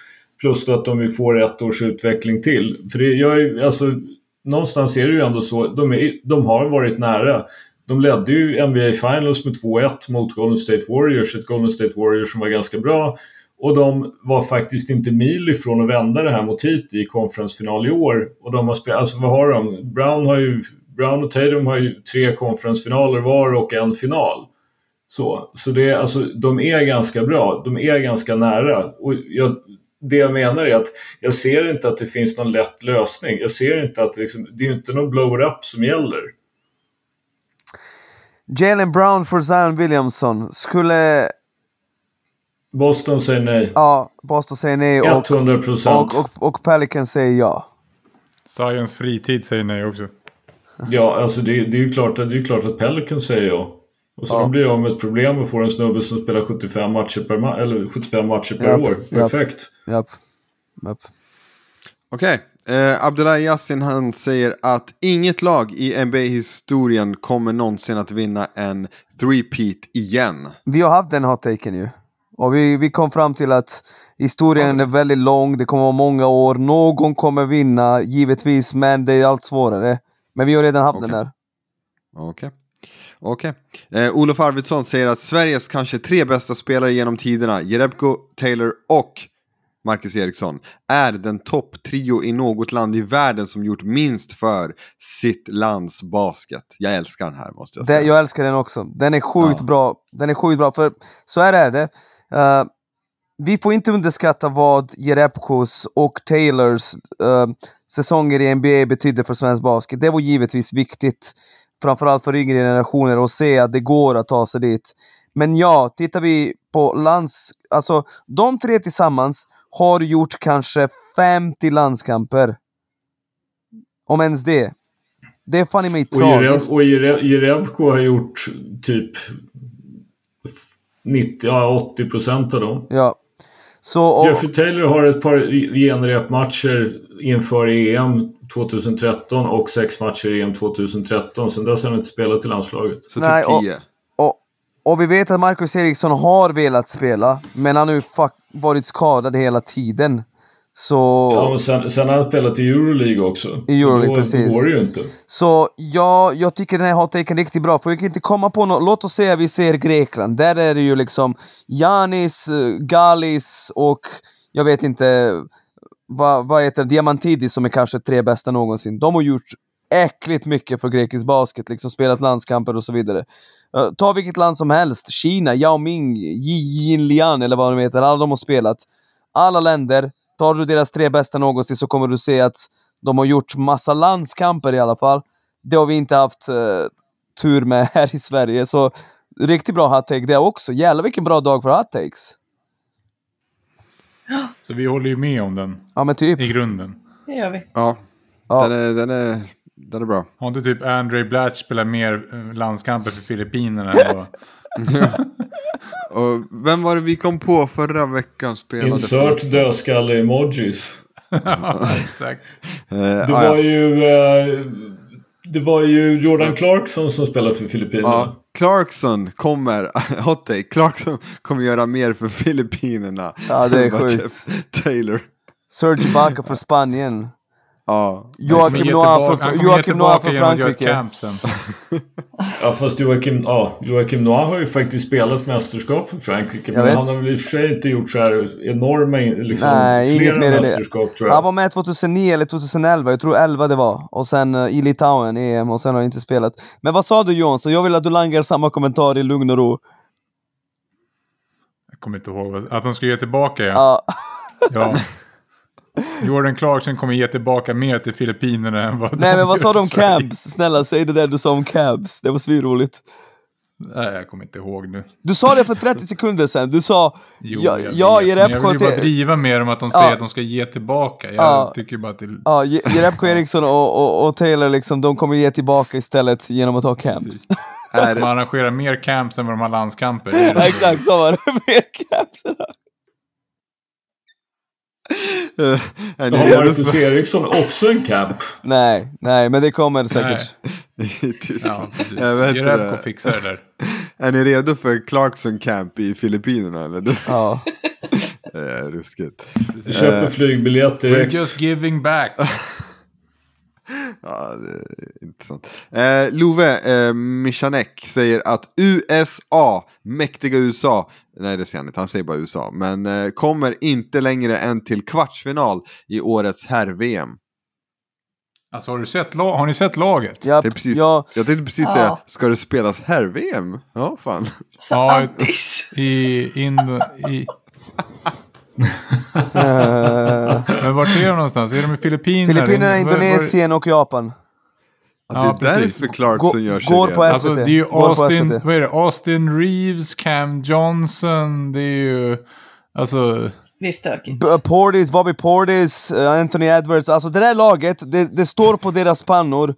[SPEAKER 1] Plus då att de ju får ett års utveckling till. För det, gör ju alltså, någonstans är det ju ändå så, de, är, de har varit nära. De ledde ju NBA Finals med 2-1 mot Golden State Warriors, ett Golden State Warriors som var ganska bra. Och de var faktiskt inte mil ifrån att vända det här mot hit i konferensfinal i år. Och de har spelat, alltså vad har de? Brown, har ju, Brown och Tatum har ju tre konferensfinaler var och en final. Så, så det, alltså, de är ganska bra, de är ganska nära. Och jag, det jag menar är att jag ser inte att det finns någon lätt lösning. Jag ser inte att liksom, det är inte någon blow it up som gäller.
[SPEAKER 3] Jalen Brown för Zion Williamson. Skulle...
[SPEAKER 1] Boston säger nej.
[SPEAKER 3] Ja, Boston säger nej och,
[SPEAKER 1] 100 procent.
[SPEAKER 3] och, och, och Pelican säger ja.
[SPEAKER 5] Science fritid säger nej också.
[SPEAKER 1] Ja, alltså det, det är ju klart, att- det är ju klart att Pelican säger ja. Och så
[SPEAKER 3] Ja.
[SPEAKER 1] blir av med ett problem och får en snubbe som spelar 75 matcher per, ma- eller 75 matcher per
[SPEAKER 3] Japp,
[SPEAKER 1] år. Perfekt.
[SPEAKER 3] Japp. Japp.
[SPEAKER 2] Okej, eh, Abdullah Yassin han säger att inget lag i NBA-historien kommer någonsin att vinna en three-peat igen.
[SPEAKER 3] Vi har haft den hot-taken ju. Och vi, vi kom fram till att historien är väldigt lång, det kommer vara många år, någon kommer vinna, givetvis, men det är allt svårare. Men vi har redan haft den
[SPEAKER 2] Okej.
[SPEAKER 3] där.
[SPEAKER 2] Okej. Okej. Eh, Olof Arvidsson säger att Sveriges kanske tre bästa spelare genom tiderna, Jerebko, Taylor och Marcus Eriksson, är den topptrio i något land i världen som gjort minst för sitt lands basket. Jag älskar den här måste jag
[SPEAKER 3] Det,
[SPEAKER 2] säga.
[SPEAKER 3] jag älskar den också. Den är sjukt
[SPEAKER 2] Ja.
[SPEAKER 3] bra. Den är sjukt bra, för så här är det. Eh, vi får inte underskatta vad Jerebkos och Taylors eh, säsonger i NBA betydde för svensk basket. Det var givetvis viktigt, framförallt för yngre generationer, att se att det går att ta sig dit. Men ja, tittar vi på lands... Alltså, de tre tillsammans har gjort kanske 50 landskamper. Om ens det. Det är fan i mig tragiskt.
[SPEAKER 1] och Jere- Jerebko har gjort typ 90, ja, 80 procent av dem.
[SPEAKER 3] Ja. Så, och,
[SPEAKER 1] Jeffrey Taylor har ett par genrepmatcher inför EM 2013 och sex matcher i EM 2013. Sen dess har han inte spelat i landslaget.
[SPEAKER 2] Så
[SPEAKER 3] Nej,
[SPEAKER 2] typ
[SPEAKER 3] och-
[SPEAKER 2] 10.
[SPEAKER 3] och, och vi vet att Marcus Eriksson har velat spela, men han har ju fuck, varit skadad hela tiden. Så,
[SPEAKER 1] Ja, men sen, sen har han spelat i Euroleague också.
[SPEAKER 3] I Euroleague,
[SPEAKER 1] då,
[SPEAKER 3] precis.
[SPEAKER 1] Då går det ju inte.
[SPEAKER 3] så ja, jag tycker den här hot-taken är riktigt bra, för vi kan inte komma på något. Låt oss säga att vi ser Grekland. Där är det ju liksom Janis, Galis och jag vet inte vad, vad heter det, Diamantidis som är kanske tre bästa någonsin. De har gjort äckligt mycket för grekisk basket, liksom spelat landskamper och så vidare. Uh, ta vilket land som helst, Kina, Yao Ming, Yi Jinlian eller vad de heter, alla de har spelat. Alla länder, tar du deras tre bästa någonsin så kommer du se att de har gjort massa landskamper i alla fall. Det har vi inte haft eh, tur med här i Sverige, så riktigt bra hot take det också. Jävlar vilken bra dag för hot takes.
[SPEAKER 5] Så vi håller ju med om den
[SPEAKER 3] Ja men typ.
[SPEAKER 5] i grunden.
[SPEAKER 4] Det gör vi.
[SPEAKER 2] Ja,
[SPEAKER 3] Ja.
[SPEAKER 2] Den, är, den, är, den är bra.
[SPEAKER 5] Har inte typ Andre Blatch spelat mer eh, landskamper för Filippinerna än vad...
[SPEAKER 2] Och vem var det vi kom på förra veckan spelade?
[SPEAKER 1] Insert dödskalle-emojis.
[SPEAKER 5] Exakt.
[SPEAKER 2] Eh,
[SPEAKER 1] Det
[SPEAKER 2] ah, ja.
[SPEAKER 1] var ju... Eh, det var ju Jordan Clarkson som spelade för Filippinerna.
[SPEAKER 2] Ja, Clarkson kommer, hot take, Clarkson kommer göra mer för Filippinerna.
[SPEAKER 3] Ja, det är sjukt.
[SPEAKER 2] Taylor.
[SPEAKER 3] Serge Ibaka för Spanien.
[SPEAKER 2] Ja,
[SPEAKER 3] Joakim
[SPEAKER 5] Han
[SPEAKER 3] Noah för,
[SPEAKER 5] tillbaka-
[SPEAKER 3] Joakim Noah
[SPEAKER 5] han ett
[SPEAKER 3] Frankrike.
[SPEAKER 1] Ja, fast Joakim, ja, Joakim Noah har ju faktiskt spelat mästerskap för Frankrike.
[SPEAKER 3] Jag
[SPEAKER 1] men
[SPEAKER 3] vet.
[SPEAKER 1] han har väl i och för sig inte gjort så här enorma, liksom,
[SPEAKER 3] Nej,
[SPEAKER 1] flera
[SPEAKER 3] inget det.
[SPEAKER 1] mästerskap tror jag.
[SPEAKER 3] Han var med 2009 eller 2011, jag tror 11 det var. Och sen eh, i Litauen, EM, och sen har han inte spelat. Men vad sa du? Så jag vill att du langar samma kommentar i lugn och ro.
[SPEAKER 5] Jag kommer inte ihåg. Att de ska ge tillbaka ja.
[SPEAKER 3] Ja,
[SPEAKER 5] ja. Jordan Clarkson kommer ge tillbaka mer till Filippinerna än vad
[SPEAKER 3] nej men vad sa du om cabs? Snälla säg det där du sa om cabs, det var svinroligt.
[SPEAKER 5] Nej, jag kommer inte ihåg nu.
[SPEAKER 3] Du sa det för 30 sekunder sedan, du sa
[SPEAKER 5] Jo,
[SPEAKER 3] ja,
[SPEAKER 5] jag
[SPEAKER 3] ja
[SPEAKER 5] vet, men jag
[SPEAKER 3] Jerebko
[SPEAKER 5] vill ju bara driva med dem att de säger
[SPEAKER 3] Ja.
[SPEAKER 5] att de ska ge tillbaka. Jag
[SPEAKER 3] Ja.
[SPEAKER 5] tycker bara att det...
[SPEAKER 3] Ja, Je- Jerebko Eriksson och, och, och Taylor liksom, de kommer ge tillbaka istället genom att ha camps.
[SPEAKER 5] De arrangerar mer camps än vad de har landskamper.
[SPEAKER 3] Exakt, så var det. Mer camps.
[SPEAKER 2] Ni
[SPEAKER 1] Har Marcus
[SPEAKER 2] för...
[SPEAKER 1] Eriksson också en camp?
[SPEAKER 3] Nej, nej, men det kommer säkert.
[SPEAKER 5] Ja, precis. Jerebko
[SPEAKER 2] det.
[SPEAKER 5] fixar det där.
[SPEAKER 2] Är ni redo för Clarkson Camp i Filippinerna? Eller?
[SPEAKER 3] Ja.
[SPEAKER 2] Det är ruskigt.
[SPEAKER 1] Vi köper flygbiljett
[SPEAKER 5] We're
[SPEAKER 1] direkt.
[SPEAKER 5] just giving back.
[SPEAKER 2] Ja, intressant. Eh, Love eh, Michanek säger att USA, mäktiga USA, nej det säger han inte, han säger bara USA, men eh, kommer inte längre än till kvartsfinal i årets herr-VM.
[SPEAKER 5] Alltså har, du sett har ni sett laget?
[SPEAKER 3] Japp,
[SPEAKER 2] Det är precis,
[SPEAKER 3] ja,
[SPEAKER 2] Jag tänkte precis
[SPEAKER 4] Ja.
[SPEAKER 2] säga, ska det spelas herr-VM? Ja, fan.
[SPEAKER 4] Så
[SPEAKER 5] Ja. I, in, i, men vart är de någonstans? Är de i Filippinerna?
[SPEAKER 3] Filippinerna, Indonesien och Japan.
[SPEAKER 2] Ja,
[SPEAKER 5] Ja,
[SPEAKER 2] det är
[SPEAKER 5] precis.
[SPEAKER 2] därför Clarkson gör sig
[SPEAKER 3] går på SVT.
[SPEAKER 5] Alltså det är ju Austin,
[SPEAKER 3] SVT.
[SPEAKER 5] vad är det? Austin Reeves, Cam Johnson, det är ju... Alltså...
[SPEAKER 4] Det är stökigt.
[SPEAKER 3] B- Portis, Bobby Portis, eh, Anthony Edwards. Alltså det där laget, det, det står på deras pannor,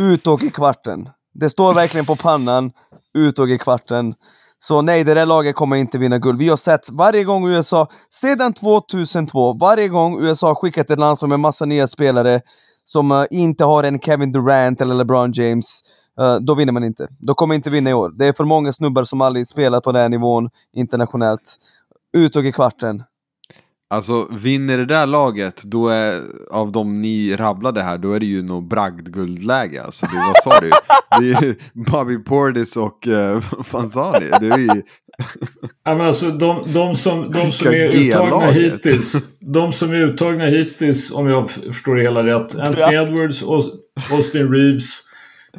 [SPEAKER 3] ut och i kvarten. Det står verkligen på pannan, ut och i kvarten. Så nej, det där laget kommer inte vinna guld. Vi har sett varje gång USA, sedan 2002, varje gång USA skickat ett landslag med massa nya spelare som uh, inte har en Kevin Durant eller LeBron James, uh, då vinner man inte. Då kommer inte vinna i år. Det är för många snubbar som aldrig spelat på den här nivån internationellt. Uttåg i kvarten.
[SPEAKER 2] Alltså vinner det där laget, då är, av de ni rabblade här, då är det ju nog bragdguldläge. Alltså, det, vad sa du? Det är ju Bobby Portis och, uh, vad fan sa ni? Det är ju,
[SPEAKER 1] Ja, men alltså, de, de som, de som är uttagna hittills. De som är uttagna hittills, om jag förstår det hela rätt. Anthony Edwards, Aus- Austin Reeves,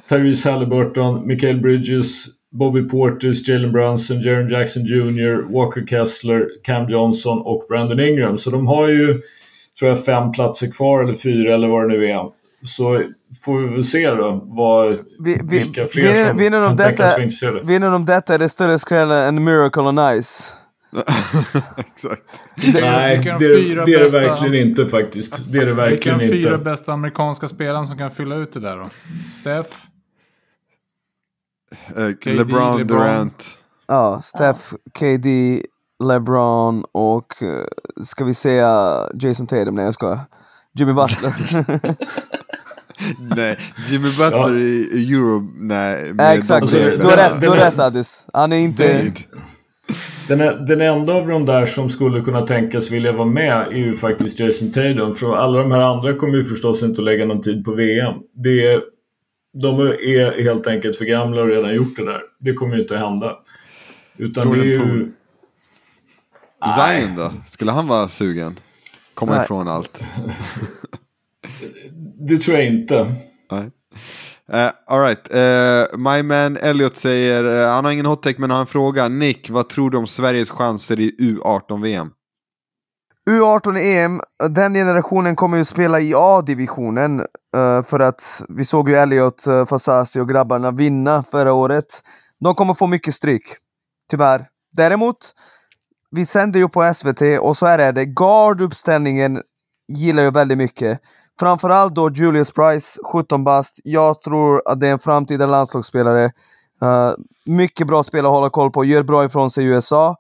[SPEAKER 1] Tyrese Halliburton, Michael Bridges, Bobby Portis, Jalen Brunson, Jaron Jackson Jr., Walker Kessler, Cam Johnson och Brandon Ingram. Så de har ju, tror jag, fem platser kvar eller fyra eller vad det nu är. Så får vi väl se då vad,
[SPEAKER 3] Vi- vi-
[SPEAKER 1] vilka fler
[SPEAKER 3] vinner-
[SPEAKER 1] som
[SPEAKER 3] vinner
[SPEAKER 1] kan
[SPEAKER 3] detta-
[SPEAKER 1] tänkas vara intresserade.
[SPEAKER 3] Vinner de detta är det större skrällen än Miracle on Ice.
[SPEAKER 2] exakt.
[SPEAKER 1] Nej, det, det är det verkligen inte faktiskt. Det är det
[SPEAKER 5] Vilka är
[SPEAKER 1] verkligen
[SPEAKER 5] de fyra
[SPEAKER 1] inte.
[SPEAKER 5] bästa amerikanska spelarna som kan fylla ut det där då? Steph?
[SPEAKER 2] Eh,
[SPEAKER 5] KD,
[SPEAKER 2] LeBron,
[SPEAKER 5] LeBron.
[SPEAKER 2] Durant.
[SPEAKER 3] Ja, Steph, KD, LeBron och eh, ska vi säga Jason Tatum? Nej jag skojar. Jimmy Butler.
[SPEAKER 2] Nej, Jimmy Butler i i Euro, nej.
[SPEAKER 3] Ja, Exakt,
[SPEAKER 1] Alltså,
[SPEAKER 3] du har
[SPEAKER 1] det-
[SPEAKER 3] rätt, du har rätt Addis. Han är inte...
[SPEAKER 1] Den, den enda av de där som skulle kunna tänkas vilja vara med är ju faktiskt Jason Tatum. För alla de här andra kommer ju förstås inte att lägga någon tid på VM. Det är, de är helt enkelt för gamla och redan gjort det där. Det kommer ju inte att hända. Utan det är ju...
[SPEAKER 2] Zion då? Skulle han vara sugen? Komma
[SPEAKER 3] Nej.
[SPEAKER 2] ifrån allt?
[SPEAKER 1] Det tror jag inte.
[SPEAKER 2] Nej. Uh, Alright, uh, my man Elliot säger, eh, han har ingen hot take men har en fråga. Nick, vad tror du om Sveriges chanser i U18-VM?
[SPEAKER 3] U18 EM, den generationen kommer ju spela i A-divisionen. Eh, för att vi såg ju Elliot, uh, Fasasi och grabbarna vinna förra året. De kommer få mycket stryk. Tyvärr. Däremot, vi sänder ju på SVT och så här är det. Garduppställningen gillar jag väldigt mycket. Framförallt då Julius Price, 17 bast. Jag tror att det är en framtida landslagsspelare. Uh, mycket bra spelare att hålla koll på, gör bra ifrån sig i USA.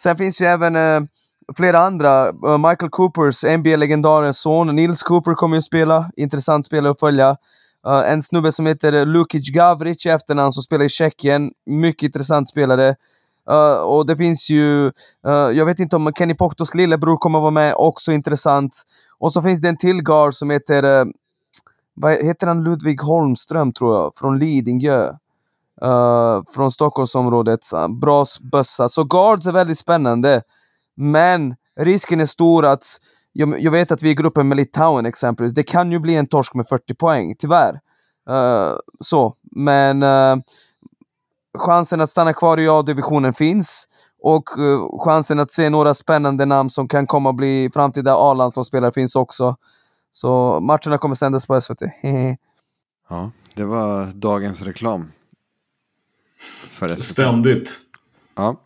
[SPEAKER 3] Sen finns ju även uh, flera andra. Eh, Michael Coopers, NBA-legendarens son, Nils Cooper kommer ju spela. Intressant spelare att följa. Uh, en snubbe som heter Lukic Gavric i efternamn som spelar i Tjeckien. Mycket intressant spelare. Uh, och det finns ju, uh, jag vet inte om Kenny Poktos lillebror kommer vara med, också intressant. Och så finns det en till guard som heter, uh, vad heter han, Ludvig Holmström tror jag, från Lidingö. Från Stockholmsområdet. Bra bössa. Så guards är väldigt spännande. Men risken är stor att, jag, jag vet att vi är i gruppen med Litauen exempelvis, det kan ju bli en torsk med 40 poäng, tyvärr. Eh, så, men eh, chansen att stanna kvar i A-divisionen finns. Och eh, chansen att se några spännande namn som kan komma att bli framtida A-landslagsspelare finns också. Så matcherna kommer sändas på SVT.
[SPEAKER 2] Ja, det var dagens reklam. För SVT.
[SPEAKER 1] Ständigt.
[SPEAKER 2] Ja.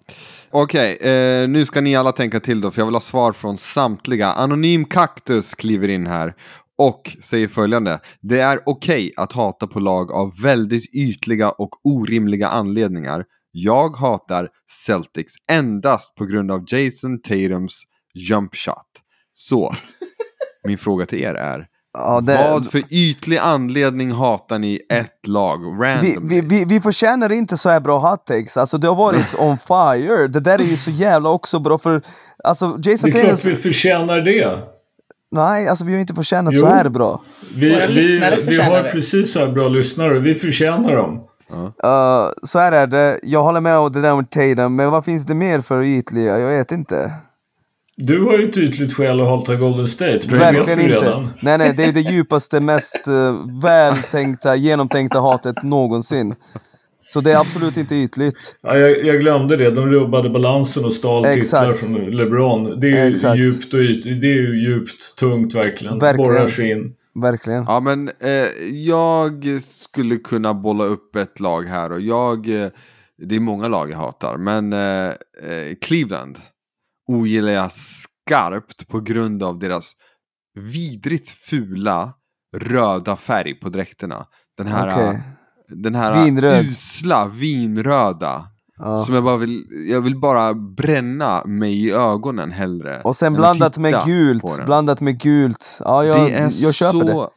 [SPEAKER 2] Okej, eh, nu ska ni alla tänka till då, för jag vill ha svar från samtliga. Anonym Kaktus kliver in här och säger följande. Det är okej att hata på lag av väldigt ytliga och orimliga anledningar. Jag hatar Celtics endast på grund av Jason Tatums jump shot. Så, min fråga till er är,
[SPEAKER 3] Ja, det,
[SPEAKER 2] Vad för ytlig anledning hatar ni ett lag
[SPEAKER 3] vi,
[SPEAKER 2] randomly?
[SPEAKER 3] vi, vi, vi förtjänar inte så här bra hot takes. Alltså det har varit on fire. Det där är ju så jävla också bra för... Alltså
[SPEAKER 1] Det
[SPEAKER 3] Jason
[SPEAKER 1] är klart
[SPEAKER 3] Taylor...
[SPEAKER 1] vi förtjänar det.
[SPEAKER 3] Nej, alltså vi har inte förtjänat
[SPEAKER 1] Jo.
[SPEAKER 3] så här bra.
[SPEAKER 1] Vi, vi, vi har
[SPEAKER 4] det.
[SPEAKER 1] precis så här bra lyssnare vi förtjänar dem.
[SPEAKER 3] Uh, så här är det. Jag håller med om det där med Tatum, men vad finns det mer för ytliga? Jag vet inte.
[SPEAKER 1] Du har ju ett ytligt skäl att hata Golden State. Det vet
[SPEAKER 3] Verkligen
[SPEAKER 1] vi
[SPEAKER 3] inte.
[SPEAKER 1] redan.
[SPEAKER 3] Nej, nej, det är det djupaste, mest uh, vältänkta, genomtänkta hatet någonsin. Så det är absolut inte ytligt.
[SPEAKER 1] Ja, jag, jag glömde det. De rubbade balansen och stal titlar från LeBron. Det är ju djupt och ytligt. Det är ju djupt tungt verkligen.
[SPEAKER 3] Verkligen.
[SPEAKER 1] Borrar sig in.
[SPEAKER 3] Verkligen.
[SPEAKER 2] Ja men eh, jag skulle kunna bolla upp ett lag här och jag, eh, det är många lag jag hatar, men eh, eh, Cleveland ogillar jag skarpt på grund av deras vidrigt fula röda färg på dräkterna. Den här,
[SPEAKER 3] Okej.
[SPEAKER 2] den här
[SPEAKER 3] Vinröd.
[SPEAKER 2] usla vinröda.
[SPEAKER 3] Ja.
[SPEAKER 2] Som jag bara vill, jag vill bara bränna mig i ögonen hellre.
[SPEAKER 3] Och sen blandat med gult. Blandat med gult. Ja, jag, jag köper
[SPEAKER 2] så...
[SPEAKER 3] det.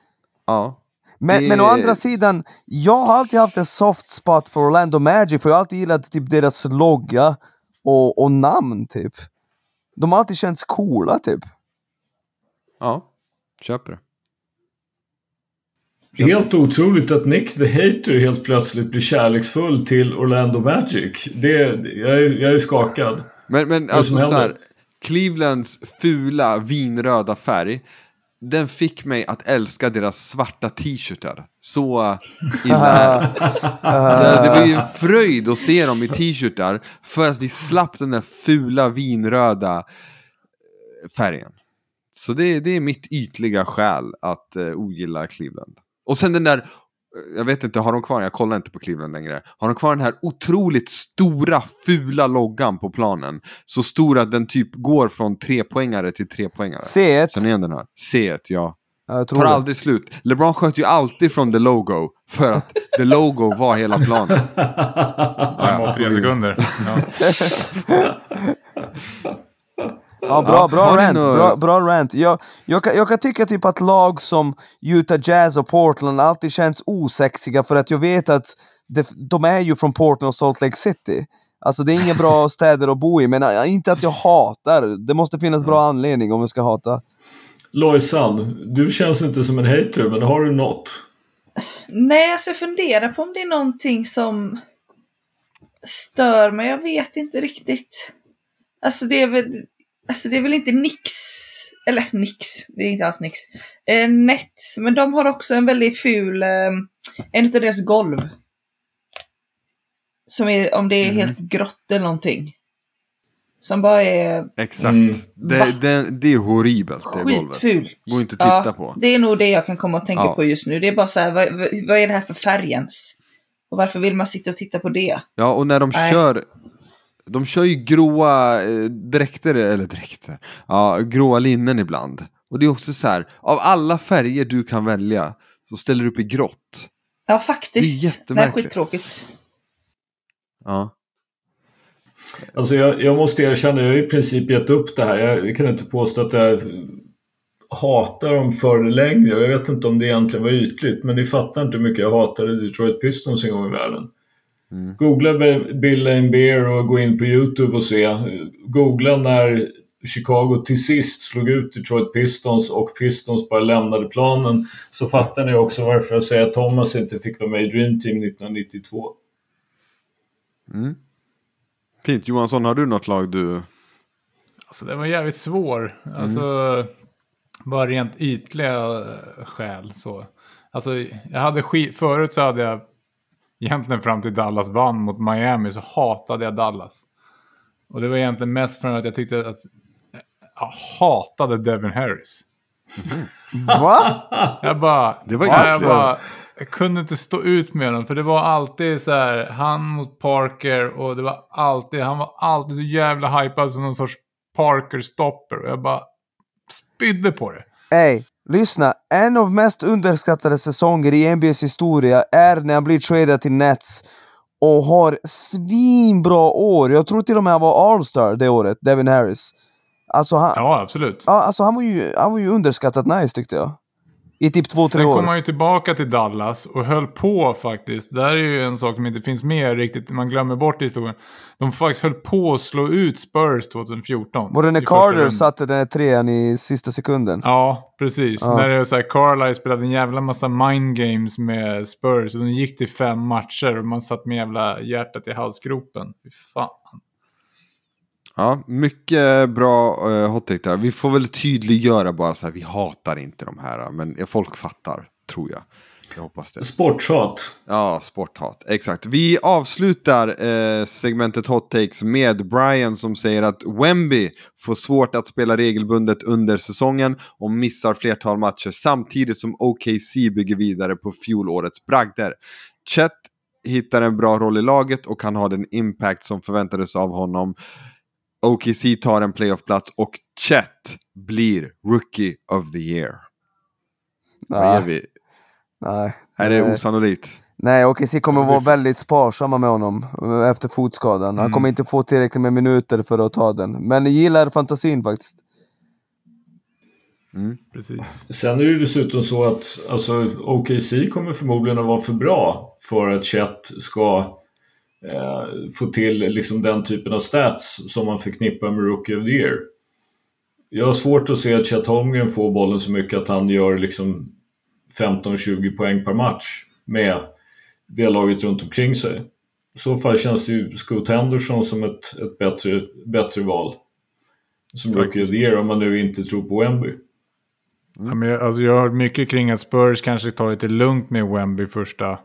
[SPEAKER 2] Ja.
[SPEAKER 3] Men,
[SPEAKER 2] Det-
[SPEAKER 3] men å andra sidan, jag har alltid haft en soft spot för Orlando Magic för jag har alltid gillat typ deras logga och, och namn typ. De har alltid känts coola typ.
[SPEAKER 2] Ja, köper det.
[SPEAKER 1] Helt otroligt att Nick the Hater helt plötsligt blir kärleksfull till Orlando Magic. Det, jag, är, jag är skakad.
[SPEAKER 2] Men, men alltså så här? Clevelands fula vinröda färg, den fick mig att älska deras svarta t-shirtar. Så illa det. var ju en fröjd att se dem i t-shirtar för att vi slapp den där fula vinröda eh, färgen. Så det, det är mitt ytliga skäl att uh, ogilla Cleveland. Och sen den där, jag vet inte, har de kvar, jag kollar inte på Cleveland längre. Har de kvar den här otroligt stora fula loggan på planen? Så stor att den typ går från trepoängare till trepoängare.
[SPEAKER 3] C1.
[SPEAKER 2] Känner ni igen den här? C1, ja.
[SPEAKER 3] Ja, jag tror
[SPEAKER 2] Tar
[SPEAKER 3] det.
[SPEAKER 2] aldrig slut. LeBron sköt ju alltid från the logo. För att the logo var hela planen.
[SPEAKER 5] Fem och tre sekunder. Ja.
[SPEAKER 3] Ja, bra,
[SPEAKER 2] Ja,
[SPEAKER 3] bra rant. Bra, bra rant. Jag, jag, kan, jag kan tycka typ att lag som Utah Jazz och Portland alltid känns osexiga för att jag vet att det, de är ju från Portland och Salt Lake City. Alltså det är inga bra städer att bo i, men äh, inte att jag hatar. Det måste finnas bra anledning om jag ska hata.
[SPEAKER 1] Lojsan, du känns inte som en hater, men har du något?
[SPEAKER 4] Nej, alltså jag funderar på om det är någonting som stör mig. Jag vet inte riktigt. Alltså det är väl, alltså det är väl inte Nix. Eller Nix, det är inte alls Nix. Eh, Nets, men de har också en väldigt ful, eh, en av deras golv. Som är, om det är helt grått eller någonting. Som bara är
[SPEAKER 2] Exakt.
[SPEAKER 1] Mm.
[SPEAKER 2] Det, det, det är horribelt det golvet.
[SPEAKER 4] skitfult.
[SPEAKER 2] Går inte att titta
[SPEAKER 4] ja,
[SPEAKER 2] på.
[SPEAKER 4] Det är nog det jag kan komma att tänka
[SPEAKER 2] Ja.
[SPEAKER 4] på just nu. Det är bara så här, vad, vad- är det här för färg ens? Och varför vill man sitta och titta på det?
[SPEAKER 2] Ja, och när de
[SPEAKER 4] Nej.
[SPEAKER 2] kör... De kör ju gråa eh, dräkter, eller dräkter, ja, gråa linnen ibland. Och det är också så här, av alla färger du kan välja så ställer du upp i grått.
[SPEAKER 4] Ja, faktiskt.
[SPEAKER 2] Det är
[SPEAKER 4] Det är skittråkigt.
[SPEAKER 2] Ja.
[SPEAKER 1] Alltså jag, jag måste erkänna, jag har i princip gett upp det här. Jag kan inte påstå att jag hatar dem för längre. Jag vet inte om det egentligen var ytligt, men ni fattar inte hur mycket jag hatade Detroit Pistons en gång i världen.
[SPEAKER 2] Mm.
[SPEAKER 1] Googla Bill Lane Beer och gå in på YouTube och se. Googla när Chicago till sist slog ut Detroit Pistons och Pistons bara lämnade planen. Så fattar ni också varför jag säger att Thomas inte fick vara med i Dream Team 1992.
[SPEAKER 2] Mm. Fint, Johansson, har du något lag du...
[SPEAKER 5] Alltså den var jävligt svår. Alltså bara rent ytliga eh, skäl så. Alltså jag hade skit, förut så hade jag egentligen fram till Dallas vann mot Miami så hatade jag Dallas. Och det var egentligen mest för att jag tyckte att jag hatade Devin Harris.
[SPEAKER 3] Va?
[SPEAKER 5] Jag bara,
[SPEAKER 2] Det var
[SPEAKER 5] jag, bara, jag kunde inte stå ut med honom för det var alltid så här, han mot Parker och det var alltid, han var alltid så jävla hypad som någon sorts Parker-stopper och jag bara spydde på det.
[SPEAKER 3] Ey, lyssna. En av mest underskattade säsonger i NBAs historia är när han blir tradad till Nets och har svinbra år. Jag tror till och med han var All-star det året, Devin Harris. Alltså han,
[SPEAKER 5] Ja, absolut.
[SPEAKER 3] ja, alltså han, var, ju, han var ju underskattat nice tyckte jag. I typ två, tre
[SPEAKER 5] Sen kom
[SPEAKER 3] år.
[SPEAKER 5] han ju tillbaka till Dallas och höll på faktiskt. Det här är ju en sak som inte finns med riktigt. Man glömmer bort historien. De faktiskt höll på att slå ut Spurs 2014.
[SPEAKER 3] Var det när Carter satte den här trean i sista sekunden?
[SPEAKER 5] Ja, precis.
[SPEAKER 3] Ja.
[SPEAKER 5] När det så här, Carlisle spelade en jävla massa mind games med Spurs. Och de gick till fem matcher och man satt med jävla hjärtat i halsgropen. Fy fan.
[SPEAKER 2] Ja, mycket bra uh, hot take där. Vi får väl tydliggöra bara så här, vi hatar inte de här, men folk fattar, tror jag. Jag hoppas det.
[SPEAKER 1] Sporthat.
[SPEAKER 2] Ja, sporthat. Exakt. Vi avslutar eh, segmentet Hot Takes med Brian som säger att Wemby får svårt att spela regelbundet under säsongen och missar flertal matcher samtidigt som OKC bygger vidare på fjolårets bragder. Chet hittar en bra roll i laget och kan ha den impact som förväntades av honom. OKC tar en playoffplats och Chet blir Rookie of the Year. Vad ger
[SPEAKER 3] Nej,
[SPEAKER 2] vi?
[SPEAKER 3] nej.
[SPEAKER 2] Är det osannolikt?
[SPEAKER 3] Nej, OKC kommer vara väldigt sparsamma med honom efter fotskadan. Han
[SPEAKER 5] Mm.
[SPEAKER 3] kommer inte få tillräckligt med minuter för att ta den. Men jag gillar fantasin faktiskt.
[SPEAKER 5] Precis.
[SPEAKER 1] Sen är det ju dessutom så att alltså, OKC kommer förmodligen att vara för bra för att Chet ska eh, få till liksom den typen av stats som man förknippar med Rookie of the Year. Jag har svårt att se att Chet Holmgren får bollen så mycket att han gör liksom 15-20 poäng per match med det laget runt omkring sig. I så fall känns det ju Scoot Henderson som ett, ett bättre, bättre val. Som Rookie of the Year om man nu inte tror på Wemby.
[SPEAKER 5] Ja, men jag, alltså jag har hört mycket kring att Spurs kanske tar lite lugnt med Wemby första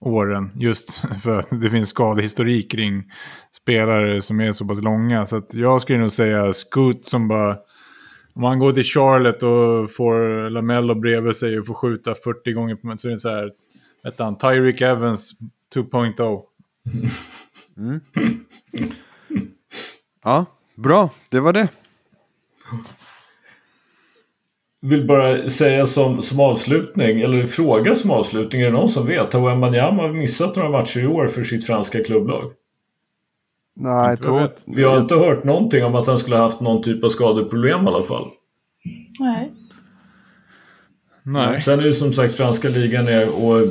[SPEAKER 5] åren. Just för att det finns skadehistorik kring spelare som är så pass långa. Så att jag skulle nog säga Scoot som bara... Om han går till Charlotte och får Lamello bredvid sig och får skjuta 40 gånger på så är det så här... Vet han, Tyreek Evans 2.0.
[SPEAKER 2] Ja, bra. Det var det.
[SPEAKER 1] vill bara säga som, som avslutning, eller fråga som avslutning, är det någon som vet? Har Wembanyama missat några matcher i år för sitt franska klubblag?
[SPEAKER 3] Nej,
[SPEAKER 5] Inte jag
[SPEAKER 3] to-
[SPEAKER 5] vet.
[SPEAKER 1] Vi har inte hört någonting om att han skulle ha haft någon typ av skadeproblem i alla fall.
[SPEAKER 4] Nej.
[SPEAKER 5] Nej.
[SPEAKER 1] Sen är det som sagt franska ligan är, och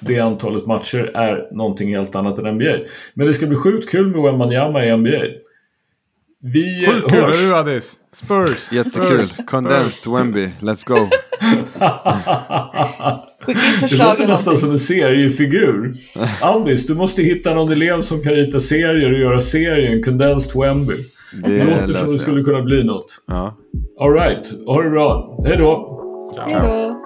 [SPEAKER 1] det antalet matcher är någonting helt annat än NBA. Men det ska bli sjukt kul med Wembanyama i NBA. Vi
[SPEAKER 5] Sjukt kul,
[SPEAKER 1] hörs!
[SPEAKER 5] hur Addis? Spurs.
[SPEAKER 2] Jättekul.
[SPEAKER 5] Spurs.
[SPEAKER 2] Condensed Wemby. Let's go.
[SPEAKER 4] Skicka in
[SPEAKER 1] Det låter nästan som en seriefigur. Andis, du måste hitta någon elev som kan rita serier och göra serien Condensed Wemby.
[SPEAKER 2] Det
[SPEAKER 1] Det låter som det skulle kunna bli något.
[SPEAKER 2] Ja.
[SPEAKER 1] Alright, ha det bra. Hej då!
[SPEAKER 4] Hej då.